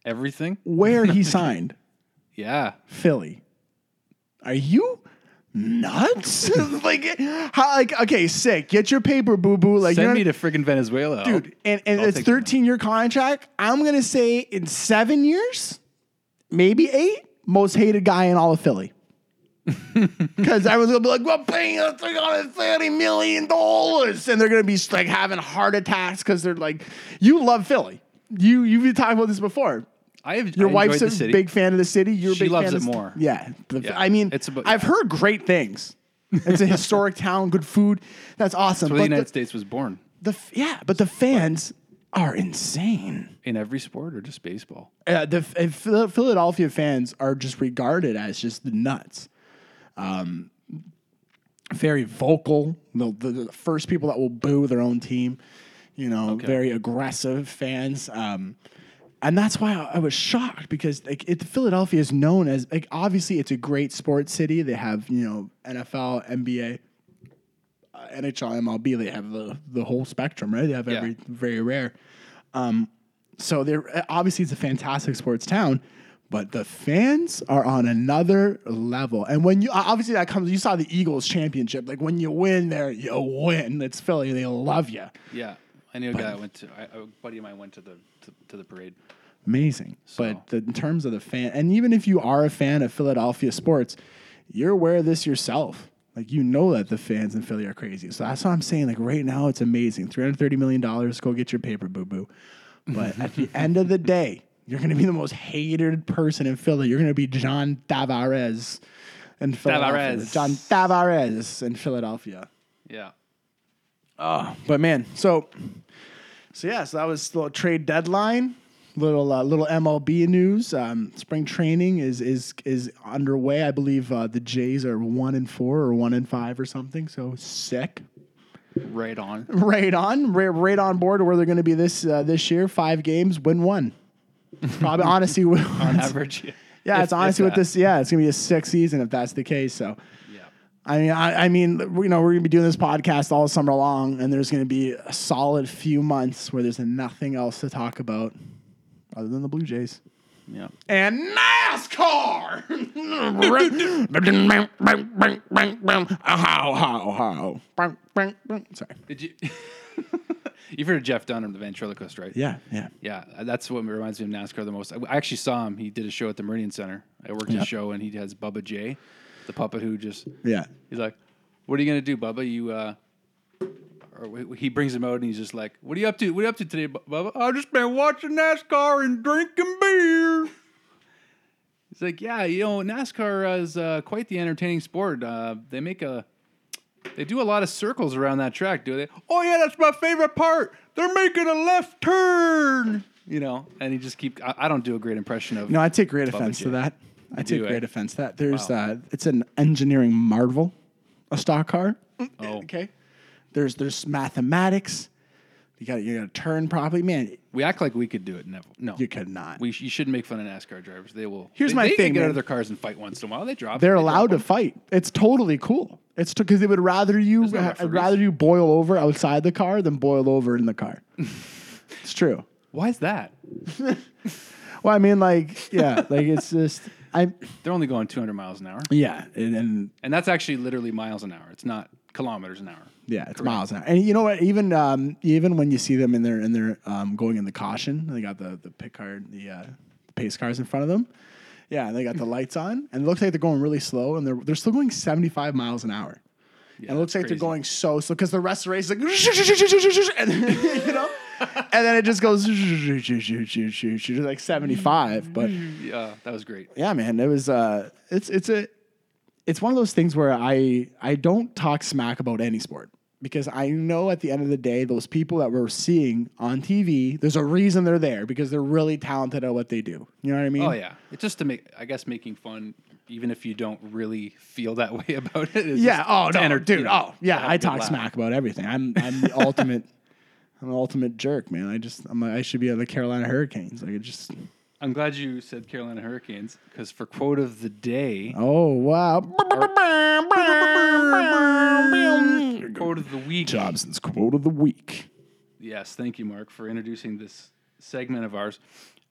Everything? where he signed Yeah. Philly. Are you nuts? like, how? Like, okay, sick. Get your paper, boo boo. Like, Send me to friggin' Venezuela. dude. And, and I'll it's take the money. 13 year contract. I'm gonna say in seven years, maybe eight, most hated guy in all of Philly. Because I was gonna be like, we're paying us three hundred thirty million dollars, and they're gonna be like having heart attacks because they're like, you love Philly. You you've been talking about this before. I have Your I wife's a the city. big fan of the city. You're a She big loves fan it the- more. Yeah, The- Yeah. I mean, It's about- I've heard great things. It's a historic town, good food. That's awesome. where the United the, States was born. the f- yeah, but the fans are insane. In every sport or just baseball? Uh, the f- Phil- Philadelphia fans are just regarded as just the nuts. Um, very vocal. The, the, the first people that will boo their own team. You know, very aggressive fans. Um, and that's why I, was shocked because like it, Philadelphia is known as like obviously it's a great sports city. They have you know NFL, NBA, uh, NHL, MLB. They have the the whole spectrum, right? They have Yeah. every very rare. Um, so they're obviously it's a fantastic sports town, but the fans are on another level. And when you obviously that comes, you saw the Eagles championship. Like when you win there, you win. It's Philly. They love you. Yeah. I knew a guy that went to, I, a buddy of mine went to the to, to the parade. Amazing. So- But the, in terms of the fan, and even if you are a fan of Philadelphia sports, you're aware of this yourself. Like you know that the fans in Philly are crazy. So that's what I'm saying. Like right now, it's amazing. Three hundred thirty million dollars. Go get your paper, boo boo. But at the end of the day, you're going to be the most hated person in Philly. You're going to be John Tavares in Philadelphia. Tavares. John Tavares in Philadelphia. Yeah. Oh, but man, so so yeah, so that was the little trade deadline. Little uh, little MLB news. Um, spring training is is is underway. I believe uh, the Jays are one and four or one and five or something. So sick. Right on. Right on, right, right on board where they're going to be this uh, this year. Five games, win one. Probably honestly, On average. yeah, If- it's honestly with this. Yeah, it's gonna be a sick season if that's the case. So. I mean, I, I mean, you know, we're gonna be doing this podcast all summer long, and there's gonna be a solid few months where there's nothing else to talk about other than the Blue Jays. Yeah. and NASCAR. how how how? Sorry. Did you? You've heard of Jeff Dunham, the ventriloquist, right? Yeah, yeah. Yeah, that's what reminds me of NASCAR the most. I actually saw him. He did a show at the Meridian Center. I worked Yeah. a show, and he has Bubba J, the puppet who just Yeah. he's like, "What are you gonna do, Bubba? You uh." Or he brings him out and he's just like, "What are you up to? What are you up to today, Bu- Bubba?" I've just been watching NASCAR and drinking beer. He's like, "Yeah, you know, NASCAR is uh, quite the entertaining sport. Uh, they make a, they do a lot of circles around that track, do they? Oh yeah, that's my favorite part. They're making a left turn." You know, and he just keep. I, I don't do a great impression of. No, I take great Bubba offense J. to that. I take do, eh? great offense to that. There's uh, it's an engineering marvel, a stock car. Oh. Okay. There's there's mathematics. You got you got to turn properly, man. We act like we could do it. Never. No, You could not. We sh- you shouldn't make fun of NASCAR drivers. They will. Here's they, my they can thing, get out man. of their cars and fight once in a while. They drop. They're they drop allowed to them. fight. It's totally cool. It's because they would rather you There's no referees. rather you boil over outside the car than boil over in the car. it's true. Why is that? Well, I mean, like, yeah, like it's just I, They're only going 200 miles an hour, yeah, and, and and that's actually literally miles an hour. It's not kilometers an hour. yeah, it's Correct. miles an hour. And you know what? Even um, even when you see them in their in their um, going in the caution, they got the the pit car, the uh, pace cars in front of them. Yeah, and they got the lights on, and it looks like they're going really slow, and they're they're still going seventy five miles an hour. Yeah, and it looks like that's they're going so slow because the rest of the race is like, and you know, and then it just goes like seventy five. But Yeah, that was great. yeah, man, it was. Uh, it's it's a it's one of those things where I I don't talk smack about any sport because I know at the end of the day those people that we're seeing on TV, there's a reason they're there because they're really talented at what they do. You know what I mean? Oh yeah, it's just to make. I guess making fun, even if you don't really feel that way about it. is Yeah. Oh no, dude. you know, oh yeah. I talk smack about everything. I'm I'm the ultimate. I'm the ultimate jerk, man. I just I'm like, I should be on the Carolina Hurricanes. Like it just. I'm glad you said Carolina Hurricanes because for quote of the day, Oh wow. quote of the week. Jobson's quote of the week. Yes, thank you, Marc, for introducing this segment of ours.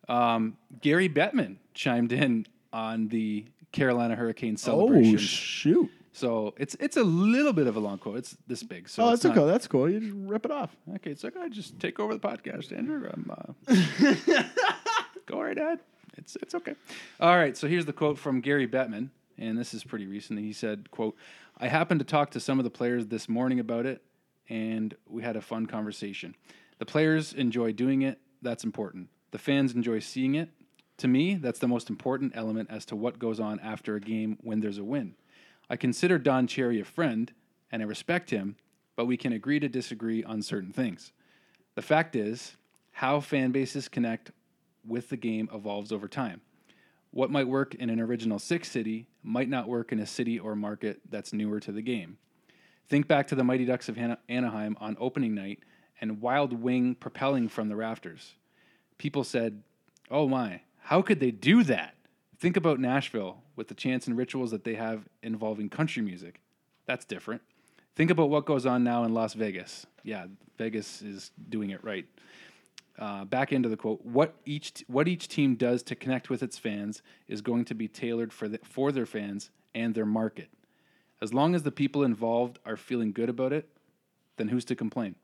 Um, Gary Bettman chimed in on the Carolina Hurricane celebration. Oh shoot. So it's it's a little bit of a long quote. It's this big. So Oh, that's not- okay. That's cool. You just rip it off. Okay, it's okay. I just take over the podcast, Andrew. I'm, uh, go right ahead. It's it's okay. All right. So here's the quote from Gary Bettman, and this is pretty recent. He said, "quote I happened to talk to some of the players this morning about it, and we had a fun conversation. The players enjoy doing it. That's important. The fans enjoy seeing it. To me, that's the most important element as to what goes on after a game when there's a win. I consider Don Cherry a friend, and I respect him, but we can agree to disagree on certain things. The fact is, how fan bases connect with the game evolves over time. What might work in an original six city might not work in a city or market that's newer to the game. Think back to the Mighty Ducks of Ana- Anaheim on opening night and Wild Wing propelling from the rafters. People said, Oh my, how could they do that? Think about Nashville with the chants and rituals that they have involving country music. That's different. Think about what goes on now in Las Vegas. Yeah, Vegas is doing it right. Uh, back into the quote: What each what each team does to connect with its fans is going to be tailored for the, for their fans and their market. As long as the people involved are feeling good about it, then who's to complain?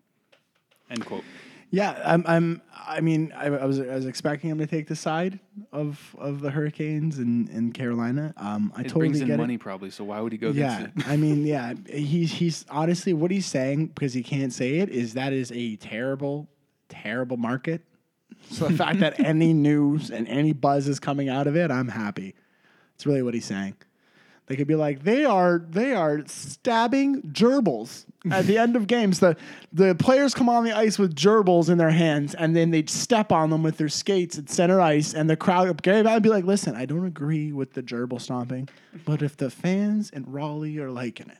End quote. Yeah, I'm. I'm. I mean, I, I was. I was expecting him to take the side of of the Hurricanes in in Carolina. Um, I It totally brings in get money it. probably, so why would he go Yeah, against it? I mean, yeah, he's he's honestly what he's saying because he can't say it is that is a terrible, terrible market. So the fact that any news and any buzz is coming out of it, I'm happy. It's really what he's saying. They could be like, they are they are stabbing gerbils at the end of games. The the players come on the ice with gerbils in their hands, and then they step on them with their skates at center ice, and the crowd. Gary would be like, listen, I don't agree with the gerbil stomping, but if the fans in Raleigh are liking it,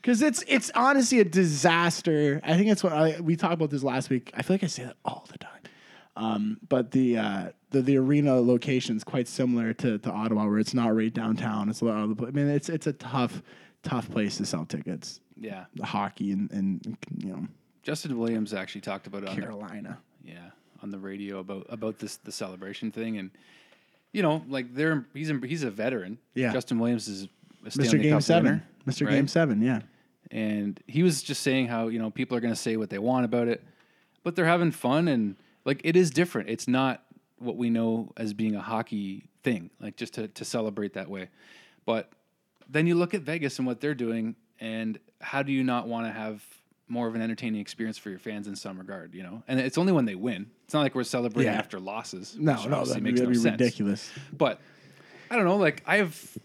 because it's it's honestly a disaster. I think it's what I, we talked about this last week. I feel like I say that all the time. Um, but the, uh, the the arena location is quite similar to, to Ottawa, where it's not right downtown. It's a lot of the. I mean, it's it's a tough tough place to sell tickets. Yeah, The hockey and, and you know Justin Williams actually talked about it on the, Carolina. yeah on the radio about about this the celebration thing, and you know, like they're he's a, he's a veteran. Yeah. Justin Williams is a Mr. Game Cup Seven, winner, Mr. right? Game Seven, yeah. and he was just saying how you know people are going to say what they want about it, but they're having fun and like it is different. It's not what we know as being a hockey thing, like just to to celebrate that way. But then you look at Vegas and what they're doing, and how do you not want to have more of an entertaining experience for your fans in some regard, you know? And it's only when they win. It's not like we're celebrating Yeah. after losses. No, no, that'd, makes be- no be sense. ridiculous. But I don't know. Like I have,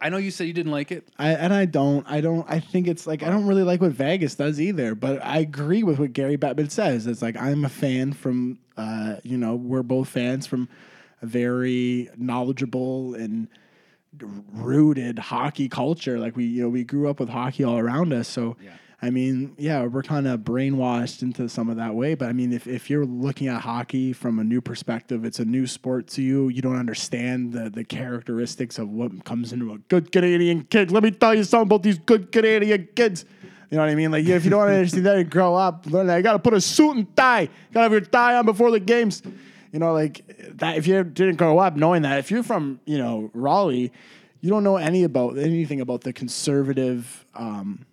I- know you said you didn't like it. I, and I don't, I don't, I think it's like I don't really like what Vegas does either. But I agree with what Gary Bettman says. It's like I'm a fan from, uh, you know, we're both fans from a very knowledgeable and rooted hockey culture. Like we, you know, we grew up with hockey all around us. So, Yeah. I mean, yeah, we're kind of brainwashed into some of that way. But I mean, if, if you're looking at hockey from a new perspective, it's a new sport to you. You don't understand the, the characteristics of what comes into a good Canadian kid. Let me tell you something about these good Canadian kids. You know what I mean? Like, if you don't understand that, you grow up, learn that. You got to put a suit and tie. You got to have your tie on before the games. You know, like that. If you didn't grow up knowing that, if you're from, you know, Raleigh, you don't know any about anything about the conservative, um,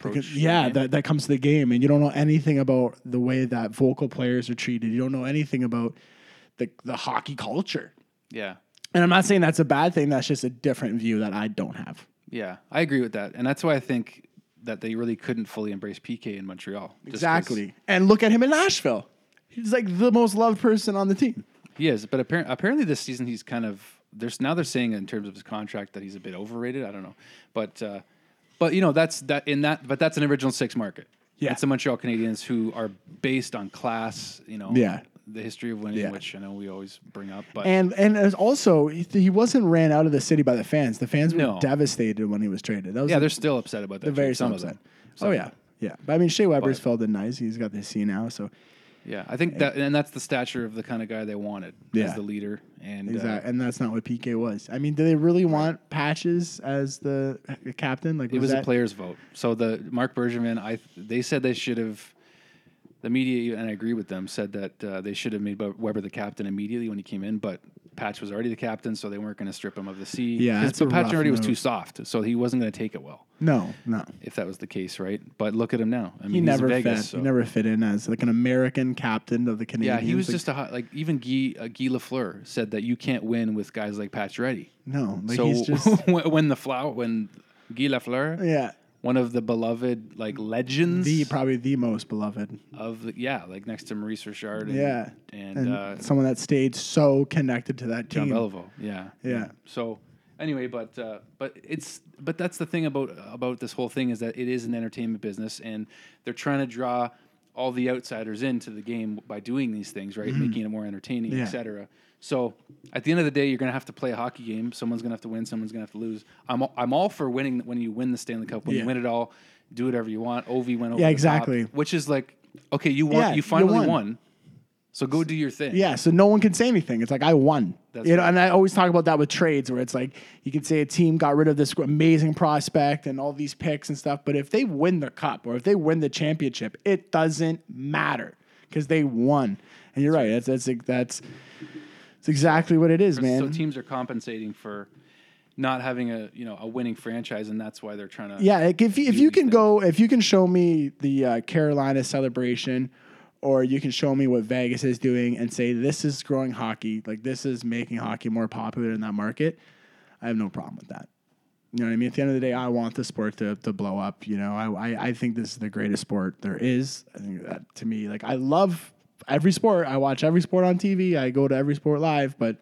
Approach. because- yeah, that, that comes to the game, and you don't know anything about the way that vocal players are treated. You don't know anything about the the hockey culture. yeah. And I'm not saying that's a bad thing. That's just a different view that I don't have. Yeah, I agree with that, and that's why I think that they really couldn't fully embrace PK in Montreal. Exactly. And look at him in Nashville. He's like the most loved person on the team. he is, but apparently, apparently this season he's kind of there's now they're saying in terms of his contract that he's a bit overrated. I don't know, but uh, but you know that's that in that but that's an original six market. Yeah. it's the Montreal Canadiens who are based on class. You know, Yeah. the history of winning, Yeah. which I know we always bring up, but And and as also he, he wasn't ran out of the city by the fans. The fans were No. devastated when he was traded. That was yeah, the- they're still upset about that. the very some of them. Oh yeah, yeah. But I mean, Shea Weber's felt it nice. He's got the C now, so Yeah, I think that, and that's the stature of the kind of guy they wanted Yeah. as the leader. And uh, and that's not what PK was. I mean, do they really want Patches as the captain? Like, it was a player's vote. So the Marc Bergevin, I they said they should have. The media, and I agree with them, said that uh, they should have made Weber the captain immediately when he came in, but Patch was already the captain, so they weren't going to strip him of the C. Yeah, His- but Patch already was too soft, so he wasn't going to take it well. No, no. If that was the case, right? But look at him now. I mean, He never Vegas, fit. so- He never fit in as like an American captain of the Canadiens. Yeah, he was Like, just a hot, like even Guy uh, Guy Lafleur said that you can't win with guys like Patch Reddy. no. Like so he's just when when the flower when Guy Lafleur, yeah. One of the beloved like legends The probably the most beloved. of the, yeah, like next to Maurice Richard and, Yeah, and, and uh, someone that stayed so connected to that John team. Beliveau. Yeah, Yeah. So anyway, but uh, but it's but that's the thing about about this whole thing is that it is an entertainment business, and they're trying to draw all the outsiders into the game by doing these things, right? Making it more entertaining, Mm-hmm. Yeah. etc. So at the end of the day, you're gonna have to play a hockey game. Someone's gonna have to win. Someone's gonna have to lose. I'm all, I'm all for winning when you win the Stanley Cup. When Yeah. you win it all, do whatever you want. Ovi went over. Yeah, the top, exactly. which is like, okay, you won. Yeah, you you finally won. won. So go do your thing. Yeah, so no one can say anything. It's like I won. That's you know, and I always talk about that with trades, where it's like you can say a team got rid of this amazing prospect and all these picks and stuff, but if they win the cup or if they win the championship, it doesn't matter because they won. And you're right. That's that's that's that's exactly what it is, man. So teams are compensating for not having a you know a winning franchise, and that's why they're trying to. Yeah, like if you, if you can things. go, if you can show me the uh, Carolina celebration, or you can show me what Vegas is doing and say this is growing hockey, like this is making hockey more popular in that market, I have no problem with that. You know what I mean? At the end of the day, I want the sport to, to blow up. You know, I, I I think this is the greatest sport there is. I think that to me, like I love every sport. I watch every sport on TV. I go to every sport live, but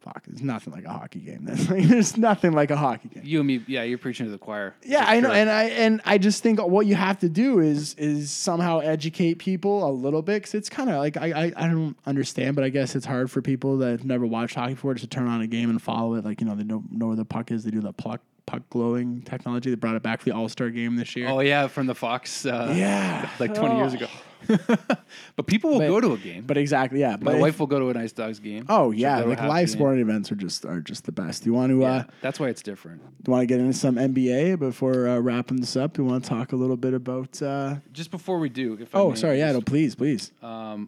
fuck, there's nothing like a hockey game. There's, like, there's nothing like a hockey game. You and me, yeah, you're preaching to the choir. Yeah, I know, sure. and I and I just think what you have to do is is somehow educate people a little bit because it's kind of like I, I I don't understand, but I guess it's hard for people that have never watched hockey before just to turn on a game and follow it. Like you know they don't know where the puck is. They do the puck puck glowing technology. They brought it back for the All Star game this year. Oh yeah, from the Fox. Uh, Yeah. like 20 years Oh. ago. but people will But- go to a game. But exactly, yeah. My but if- wife will go to a IceDogs game. Oh She'll yeah, go to like live game. sporting events are just are just the best. Do you want to uh, Yeah, that's why it's different. do you want to get into some NBA before uh, wrapping this up? Do you want to talk a little bit about? Uh, Just before we do, if I oh, may, sorry, yeah, just- no, please, please. I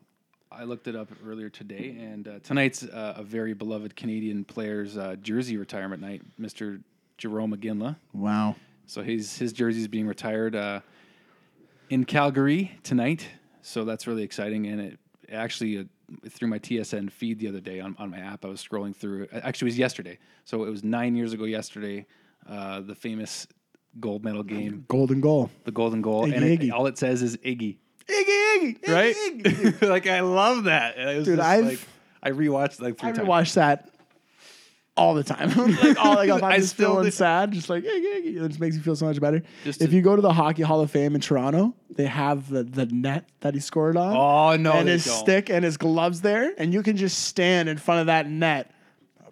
I looked it up earlier today, and uh, tonight's uh, a very beloved Canadian player's uh, jersey retirement night, Mr. Jarome Iginla. Wow. So his his jersey is being retired uh, in Calgary tonight. So that's really exciting, and it actually uh, through my TSN feed the other day on, on my app, I was scrolling through. Actually, it was yesterday. So it was nine years ago yesterday. Uh, the famous gold medal game, Golden goal. the golden goal, Iggy, and it, Iggy. all it says is Iggy, Iggy, Iggy, Iggy, right? Iggy. like I love that. It was Dude, just I've- like I rewatched like three I times. watch that all the time. like all like if I'm just feeling sad, just like it just makes me feel so much better. Just if to- you go to the Hockey Hall of Fame in Toronto, they have the, the net that he scored on. Oh no, and his don't. stick and his gloves there, and you can just stand in front of that net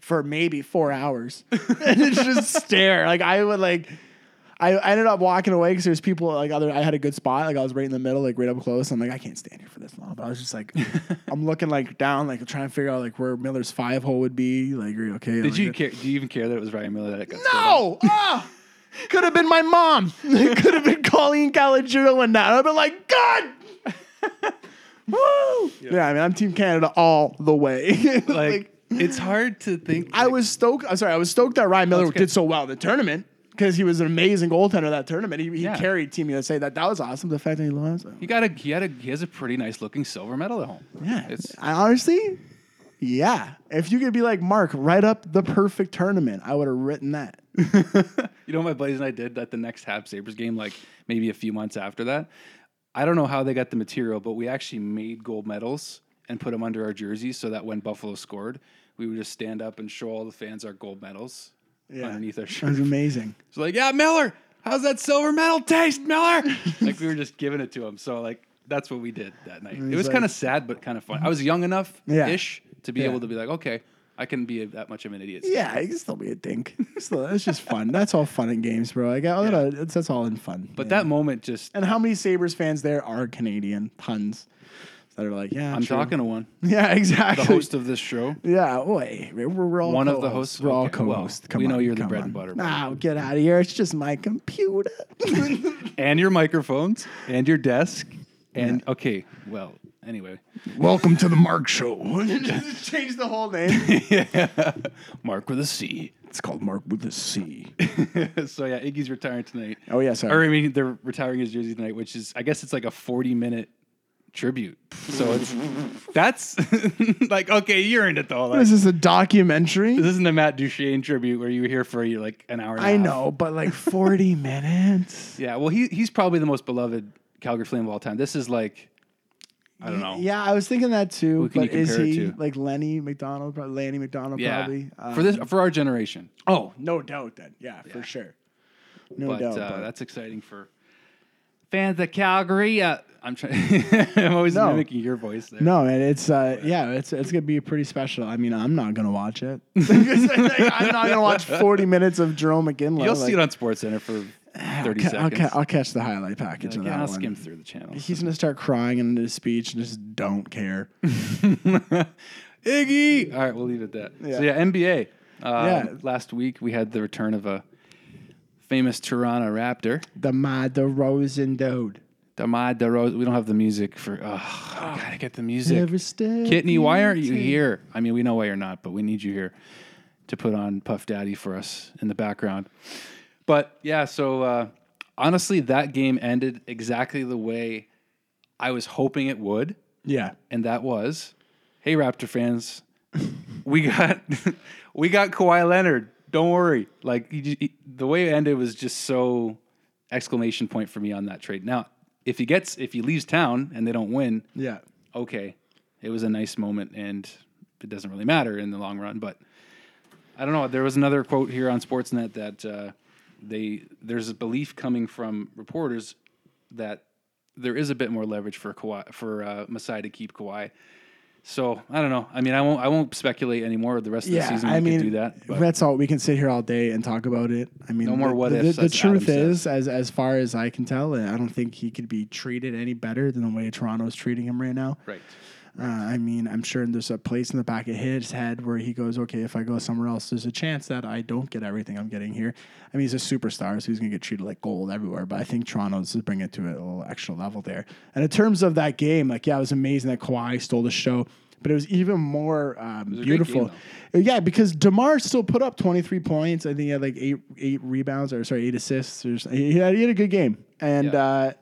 for maybe four hours and just stare. Like I would like. I, I ended up walking away because there's people like other. I had a good spot, like I was right in the middle, like right up close. I'm like, I can't stand here for this long. But I was just like, I'm looking like down, like trying to figure out like where Miller's five hole would be. Like, are you okay? Did Like, you care? Do you even care that it was Ryan Miller that got? No. Ah! Could have been my mom. It could have been Colleen Calagiro and that. I'd been like, God. Woo! Yeah. I mean, I'm Team Canada all the way. like, Like it's hard to think. I was stoked. I'm sorry, I was stoked that Ryan Miller did so well in the tournament because he was an amazing goaltender that tournament. He, he Yeah. carried Team USA. That that was awesome. The fact that he lost. He got a he had a he has a pretty nice looking silver medal at home. Yeah. It's I honestly, yeah. If you could be like Marc, write up the perfect tournament, I would have written that. you know what my buddies and I did at the next Hab Sabres game, like maybe a few months after that. I don't know how they got the material, but we actually made gold medals and put them under our jerseys so that when Buffalo scored, we would just stand up and show all the fans our gold medals Yeah. underneath our That was shirt. amazing. It's like, yeah, Miller, how's that silver medal taste, Miller? like we were just giving it to him. So like that's what we did that night. It he's was like- kind of sad, but kind of fun. I was mm-hmm. young enough Yeah. ish to be Yeah. able to be like, okay, I can be that much of an idiot. Yeah, I can still be a dink. Still, it's just fun. That's all fun and games, bro. Like, I gotta, it's, that's all in fun. But yeah. that moment just and how many Sabres fans there are Canadian? Tons that are like, yeah, I'm talking to one. Yeah, exactly. The host of this show. Yeah, wait, we're, we're all One of the co-hosts. We're all Okay, well, co-hosts. Come we know you're the bread on. and butter, Nah, get out of here. It's just my computer. and your microphones and your desk and okay well anyway Welcome to the Marc Show. just change the whole name. yeah. mark with a c It's called Mark with a C. so yeah iggy's retiring tonight Oh yeah, or sorry. i mean they're retiring his jersey tonight which is i guess it's like a 40 minute tribute so it's that's like okay you're in it though like, This is a documentary. this isn't a Matt Duchene tribute where you were here for like an hour and a I half. know, but like 40 minutes. yeah well he, he's probably the most beloved calgary flame of all time this is like i don't know Yeah, I was thinking that too. Who can But you is compare it he to? like Lanny McDonald? Probably Lanny McDonald, yeah probably. for this Um, for our generation oh, no doubt. Then, yeah, for sure. No but, doubt. uh, but- that's exciting for fans of Calgary. Uh, I'm trying. I'm always No. mimicking your voice there. no, and it's uh, yeah, it's it's gonna be pretty special. I mean, I'm not gonna watch it. I'm not gonna watch 40 minutes of Jarome Iginla. you'll see it on SportsCenter for 30 I'll, ca- seconds. I'll, ca- I'll catch the highlight package Like, of yeah, I'll one. skim through the channel. He's gonna start crying in his speech and just don't care. Iggy. All right, we'll leave it at that. Yeah. So yeah, NBA. Uh, Yeah. Last week we had the return of a famous Toronto Raptor, DeMar DeRozan dude. DeMar DeRozan. We don't have the music for. Oh, I gotta get the music. Every step Kitney, why aren't you here? I mean, we know why you're not, but we need you here to put on Puff Daddy for us in the background. But yeah, so uh, honestly, that game ended exactly the way I was hoping it would, Yeah. and that was, hey Raptor fans, we got we got Kawhi Leonard. Don't worry. Like he, ju- he- the way it ended was just so exclamation point for me on that trade. Now, if he gets if he leaves town and they don't win, Yeah. okay, it was a nice moment and it doesn't really matter in the long run. But I don't know. There was another quote here on Sportsnet that uh, they there's a belief coming from reporters that there is a bit more leverage for Kawhi, for uh, Masai to keep Kawhi. So I don't know. I mean, I won't I won't speculate anymore. The rest of the Yeah, season, I we mean, could do that. but- that's all. We can sit here all day and talk about it. I mean, No more the, what the, ifs, The, as truth Adam is, as as far as I can tell, I don't think he could be treated any better than the way Toronto's treating him right now. right. Uh, I mean, I'm sure there's a place in the back of his head where he goes, okay, if I go somewhere else, there's a chance that I don't get everything I'm getting here. I mean, he's a superstar, so he's going to get treated like gold everywhere. But I think Toronto's is bringing it to a little extra level there. And in terms of that game, like, yeah, it was amazing that Kawhi stole the show. But it was even more um, great beautiful. game, yeah, because Demar still put up 23 points. I think he had like eight eight rebounds or sorry eight assists. Or, he, had, he had a good game, and Yeah. uh,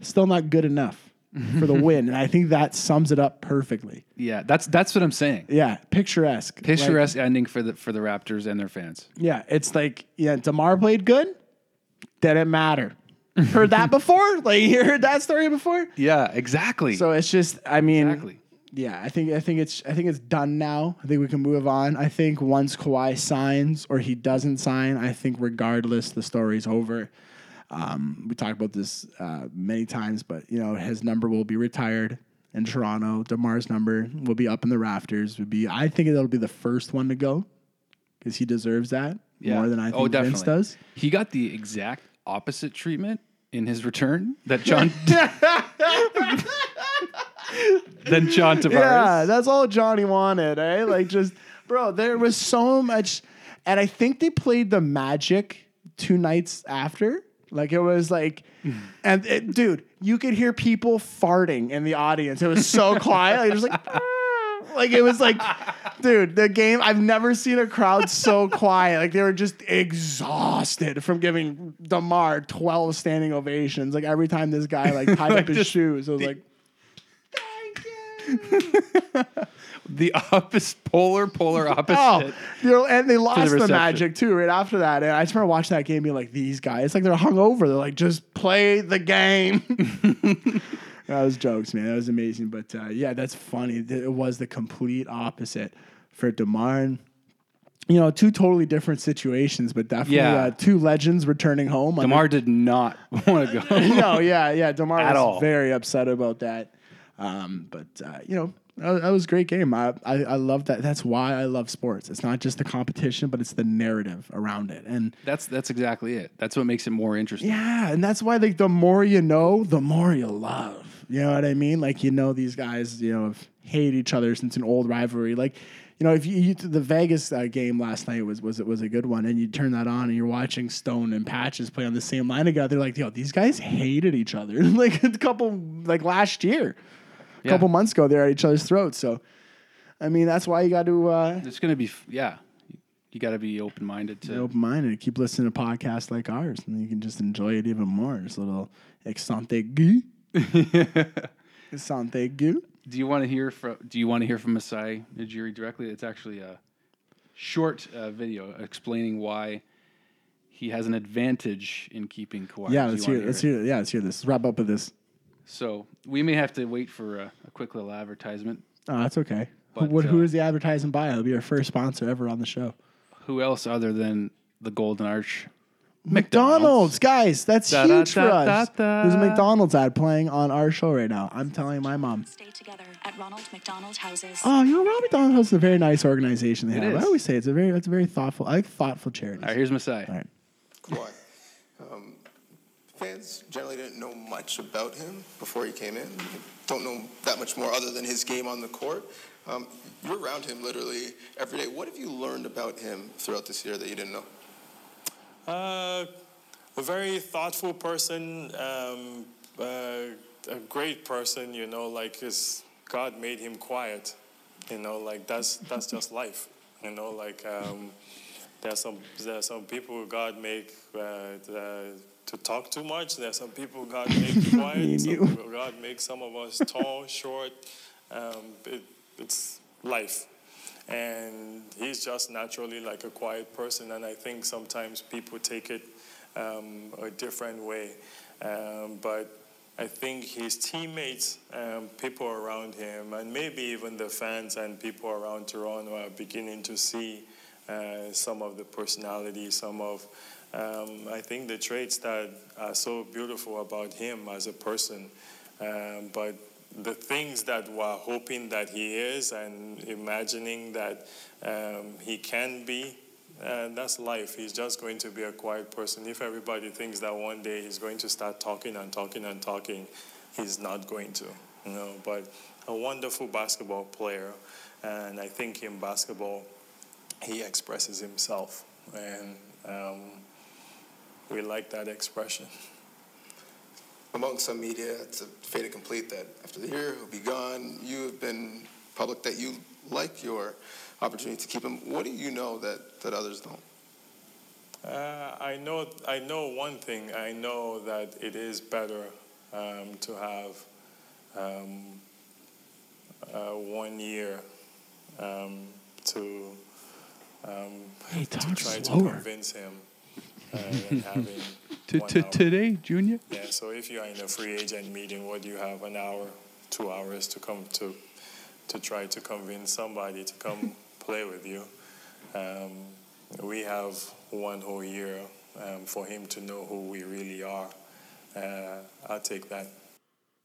still not good enough for the win. And I think that sums it up perfectly. Yeah, that's that's what I'm saying. Yeah, picturesque. Like, Picturesque ending for the for the Raptors and their fans. yeah, it's like yeah, Demar played good. Didn't matter. heard that before? Like you heard that story before? Yeah, exactly. So it's just, I mean, exactly. yeah, I think I think it's I think it's done now. I think we can move on. I think once Kawhi signs or he doesn't sign, I think regardless the story's over. Um, we talked about this uh, many times, but you know his number will be retired in Toronto. Demar's number will be up in the rafters. Would be I think it'll be the first one to go because he deserves that Yeah. more than I think oh, Vince does. He got the exact opposite treatment in his return that John than John Tavares. Yeah, that's all Johnny wanted, eh? Like just bro, there was so much and I think they played the Magic two nights after. Like it was like and it, dude, you could hear people farting in the audience. It was so quiet. Like it was like like it was like dude, the game I've never seen a crowd so quiet. Like they were just exhausted from giving DeMar 12 standing ovations. Like every time this guy like tied up his shoes, it was like Thank you. The opposite, polar, polar opposite. Oh, you know, and they lost the, reception. magic too right after that. And I just remember watching that game, being like, "These guys, like they're hungover. They're like, just play the game." that was jokes, man. That was amazing. But uh, yeah, that's funny. It was the complete opposite for Demar. You know, two totally different situations, but definitely Yeah. uh, two legends returning home. under- Demar did not want to go. no, yeah, yeah. Demar At was all. very upset about that. Um, but uh, you know, that, was a great game. I, I I love that. That's why I love sports. It's not just the competition, but it's the narrative around it. And That's that's exactly it. That's what makes it more interesting. yeah, and that's why like the more you know, the more you love. You know what I mean? Like you know these guys, you know, have hated each other since an old rivalry. Like you know, if you, you the Vegas uh, game last night was was it was a good one, and you turn that on and you're watching Stone and Patches play on the same line together. They're like, yo, these guys hated each other like a couple like last year, Yeah. couple months ago. They're at each other's throats. So, I mean, that's why you got to. Uh, It's gonna be yeah. You got to be open minded to. open minded. Keep listening to podcasts like ours, and you can just enjoy it even more. It's a little exante gu. exante gu. Do you want to hear from Do you want to hear from Masai Ujiri directly? It's actually a short uh, video explaining why he has an advantage in keeping Kawhi. Yeah, let's wanna hear. Let's it? hear. Yeah, let's hear this. Let's wrap up with this. So we may have to wait for a, a quick little advertisement. Oh, that's okay. But, what, who uh, is the advertising by? It'll be our first sponsor ever on the show. Who else other than the Golden Arch? McDonald's, guys, that's Da, da, huge for da, us. da, da. There's a McDonald's ad playing on our show right now. I'm telling my mom. Stay together at Ronald McDonald Houses. Oh, you know, Ronald McDonald House is a very nice organization. They It have. I always say it's a very, it's a very thoughtful. I like thoughtful charities. All right, here's Masai. All right. Kawhi. Um, fans generally didn't know much about him before he came in. Don't know that much more other than his game on the court. Um, you're around him literally every day. What have you learned about him throughout this year that you didn't know? Uh, a very thoughtful person, um, uh, a great person. You know, like his God made him quiet. You know, like that's that's just life. You know, like um, there's some there's some people God make uh, uh, to talk too much. There's some people God make quiet. some God make some of us tall, short. Um, it, it's life and he's just naturally like a quiet person and i think sometimes people take it um, a different way um, but i think his teammates um, people around him and maybe even the fans and people around toronto are beginning to see uh, some of the personality some of um, i think the traits that are so beautiful about him as a person um, but the things that we're hoping that he is and imagining that um, he can be, uh, that's life. He's just going to be a quiet person. If everybody thinks that one day he's going to start talking and talking and talking, he's not going to. You know, but a wonderful basketball player, and I think in basketball, he expresses himself, and um, we like that expression. Among some media, it's a fait accompli that after the year he'll be gone. You have been public that you like your opportunity to keep him. What do you know that, that others don't? Uh, I know. I know one thing. I know that it is better um, to have um, uh, one year um, to um, to talk try to convince him uh, having To, one to hour. today, Junior. Yeah. So if you are in a free agent meeting, what do you have? An hour, two hours to come to to try to convince somebody to come play with you. Um, we have one whole year um, for him to know who we really are. Uh, I'll take that.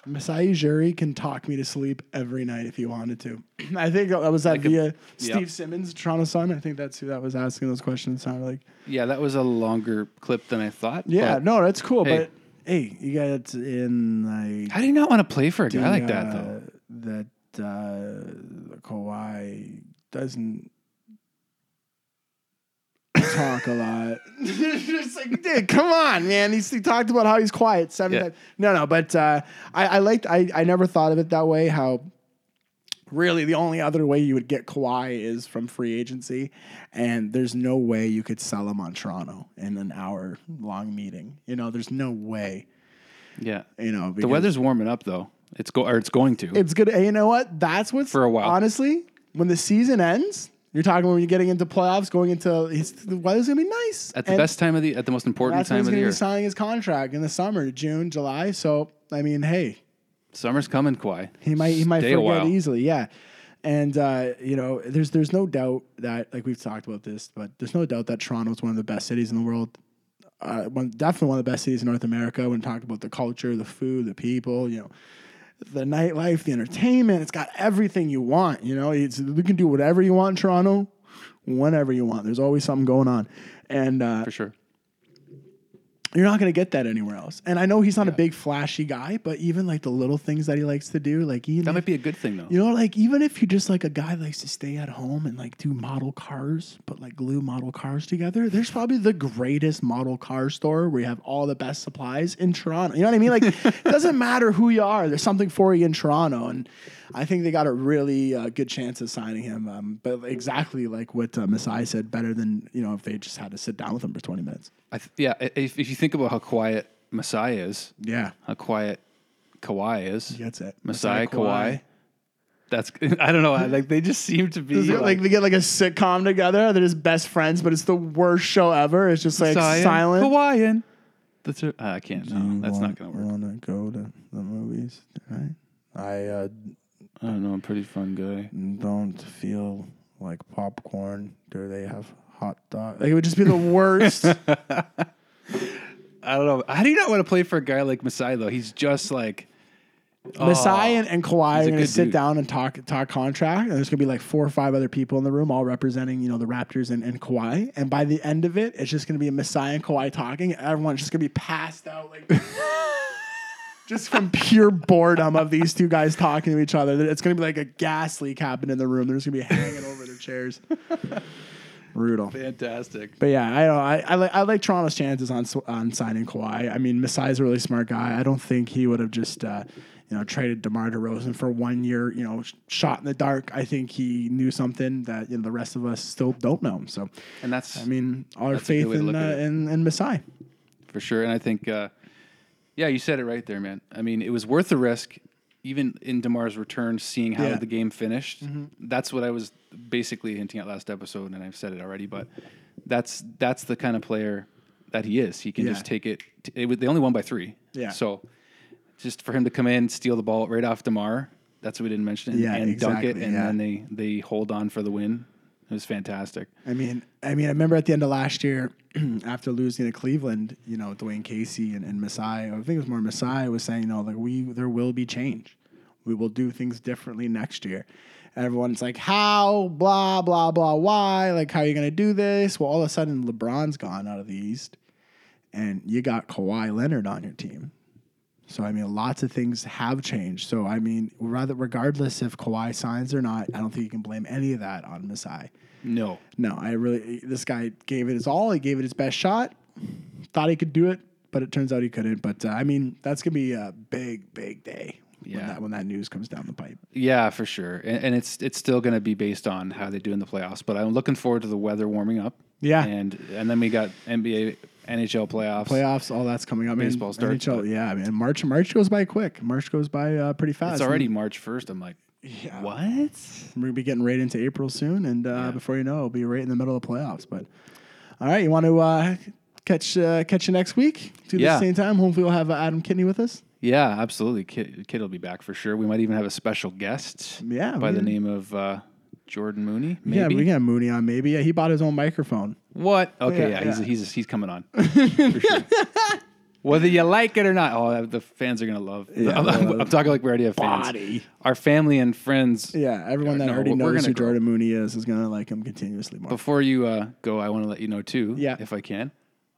Masai Ujiri can talk me to sleep every night if he wanted to. I think that was that could- via Steve yep. Simmons, Toronto Sun. I think that's who that was asking those questions. Sounded like. Yeah, that was a longer clip than I thought. Yeah, no, that's cool. hey. But hey, you got it in like How do you not want to play for a guy like that though? That uh, Kawhi doesn't talk a lot. Just like, dude, come on, man. He's, he talked about how he's quiet seven Yeah. times. No, no, but uh, I, I liked. I, I never thought of it that way. How really the only other way you would get Kawhi is from free agency, and there's no way you could sell him on Toronto in an hour long meeting. You know, there's no way. Yeah, You know, the weather's warming up though. It's go or it's going to. it's good. And you know what? That's what's For a while. Honestly, when the season ends, you're talking when you're getting into playoffs, going into it's, the weather's gonna be nice at the And best time of the at the most important That's when time he's of the gonna year. be signing his contract in the summer, June, July. So I mean, hey, Summer's coming, Kawhi. he might he might Stay a forget while. easily. Yeah. And uh, you know, there's there's no doubt that like we've talked about this, but there's no doubt that Toronto's one of the best cities in the world. Uh, one, definitely one of the best cities in North America. When talk about the culture, the food, the people, you know, the nightlife, the entertainment. It's got everything you want. You know, it's, you can do whatever you want in Toronto, whenever you want. There's always something going on, and uh, For sure. You're not going to get that anywhere else. And I know he's not a big flashy guy, but even like the little things that he likes to do, like even That if- might be a good thing though. you know, like even if you're just like a guy that likes to stay at home and like do model cars, but like glue model cars together, there's probably the greatest model car store where you have all the best supplies in Toronto. You know what I mean? Like, it doesn't matter who you are, there's something for you in Toronto. And I think they got a really uh, good chance of signing him. Um, but exactly like what uh, Masai said, better than, you know, if they just had to sit down with him for 20 minutes. I th- yeah, if, if you think about how quiet Masai is, Yeah. how quiet Kawhi is, gets it. Masai, Masai, Kawhi. That's I don't know. I- Like they just seem to be like, like they get like a sitcom together. They're just best friends, but it's the worst show ever. It's just like Masai silent. Kawhi. That's a, uh, I can't. No, that's not gonna work. Want to go to the movies tonight? I uh, I don't know. I'm a pretty fun guy. don't feel like popcorn. Do they have hot dog? Like it would just be the worst. I don't know. How do you not want to play for a guy like Masai though? He's just like oh, Masai and, and Kawhi are going to sit dude. down and talk talk contract, and there's going to be like four or five other people in the room, all representing you know the Raptors and, and Kawhi. And by the end of it, it's just going to be Masai and Kawhi talking. Everyone's just going to be passed out like. Just from pure boredom of these two guys talking to each other, it's going to be like a gas leak happened in the room. They're just going to be hanging over their chairs. Brutal. fantastic. But yeah, I don't. I, I like I like Toronto's chances on on signing Kawhi. I mean, Masai's a really smart guy. I don't think he would have just uh, you know traded DeMar DeRozan for one year. You know, sh- shot in the dark. I think he knew something that you know the rest of us still don't know. So, And that's I mean, our faith good way to in, uh, in in Masai. for sure. And I think, uh, yeah, you said it right there, man. I mean, it was worth the risk, even in DeMar's return, seeing how Yeah. the game finished. Mm-hmm. That's what I was basically hinting at last episode, and I've said it already. But that's that's the kind of player that he is. He can Yeah. just take it. it was- they only won by three. Yeah. So just for him to come in, steal the ball right off DeMar. That's what we didn't mention. And, Yeah, and dunk it, exactly, and yeah. then they they hold on for the win. It was fantastic. I mean, I mean, I remember at the end of last year, after losing to Cleveland, you know, Dwane Casey and, and Masai, I think it was more Masai was saying, you know, like we there will be change. We will do things differently next year. Everyone's like, how, blah, blah, blah, why? Like, how are you gonna do this? Well, all of a sudden LeBron's gone out of the East and you got Kawhi Leonard on your team. So I mean, lots of things have changed. So I mean, rather regardless if Kawhi signs or not, I don't think you can blame any of that on Masai. No. No, I really this guy gave it his all. He gave it his best shot. Thought he could do it, but it turns out he couldn't. But uh, I mean, that's gonna be a big, big day when that when that news comes down the pipe. Yeah, for sure. And, and it's it's still going to be based on how they do in the playoffs. But I'm looking forward to the weather warming up. Yeah. And and then we got NBA, NHL playoffs. Playoffs, all that's coming up. Man, Baseball starts, NHL, yeah, I mean, March March goes by quick. March goes by uh, pretty fast. It's already March 1st. I'm like, Yeah. what? We're gonna be getting right into April soon, and uh, before you know, it'll be right in the middle of the playoffs. But all right, you want to uh, catch uh, catch you next week? Do Yeah. the same time. Hopefully, we'll have uh, Adam Kitney with us. Yeah, absolutely. Kid, Kid will be back for sure. We might even have a special guest. Yeah, By the name of uh, Jordan Mooney. Maybe. Yeah, we got Mooney on. Maybe yeah, he bought his own microphone. What? Okay, Yeah, yeah, he's, yeah. he's he's coming on. Whether you like it or not, oh, the fans are gonna love. Yeah, I'm, I'm- I'm talking like we already have fans. body. Our family and friends. Yeah, everyone that No, already knows who. Jordan Mooney is is gonna like him continuously more. Before you uh, go, I want to let you know too, Yeah. if I can.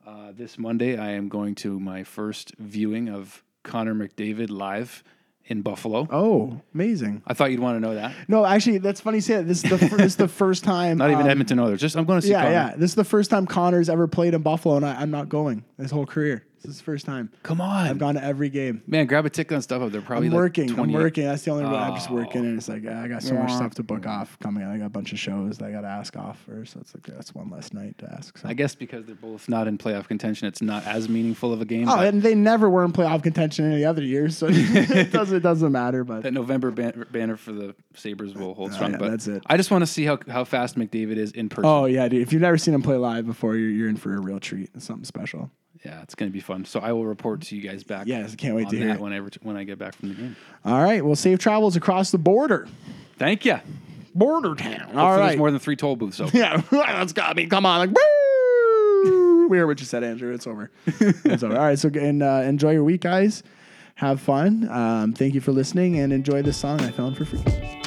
Uh, this Monday, I am going to my first viewing of Connor McDavid live in Buffalo. oh, amazing! I thought you'd want to know that. No, actually, that's funny. you Say that. This is the fir- this is the first time. Not even um, Edmonton others. Just I'm going to see Yeah, Connor. yeah. This is the first time Connor's ever played in Buffalo, and I, I'm not going his whole career. This is the first time. Come on, I've gone to every game. man. Grab a ticket and stuff up there. Probably I'm like working. I'm working. That's the only way. I'm just Oh. working, and it's like ah, I got so much stuff to book off coming. I got a bunch of shows that I got to ask off for, so it's like that's one less night to ask. So. I guess because they're both not in playoff contention, it's not as meaningful of a game. Oh, and they never were in playoff contention any other years, so it doesn't it doesn't matter. But that November ban- banner for the Sabres will hold oh, strong. yeah, but that's it. I just want to see how how fast McDavid is in person. oh yeah, dude, if you've never seen him play live before, you're, you're in for a real treat. It's something special. Yeah, it's going to be fun. So I will report to you guys back. Yes, I can't wait to hear that it. whenever when I get back from the game. All right, well, safe travels across the border. Thank you. Border town. All Hopefully right. There's more than three toll booths open. Yeah, that's got me. Come on, like woo! We heard what you said, Andrew. It's over. it's over. All right, so and uh, enjoy your week, guys. Have fun. Um, thank you for listening, and enjoy this song I found for free.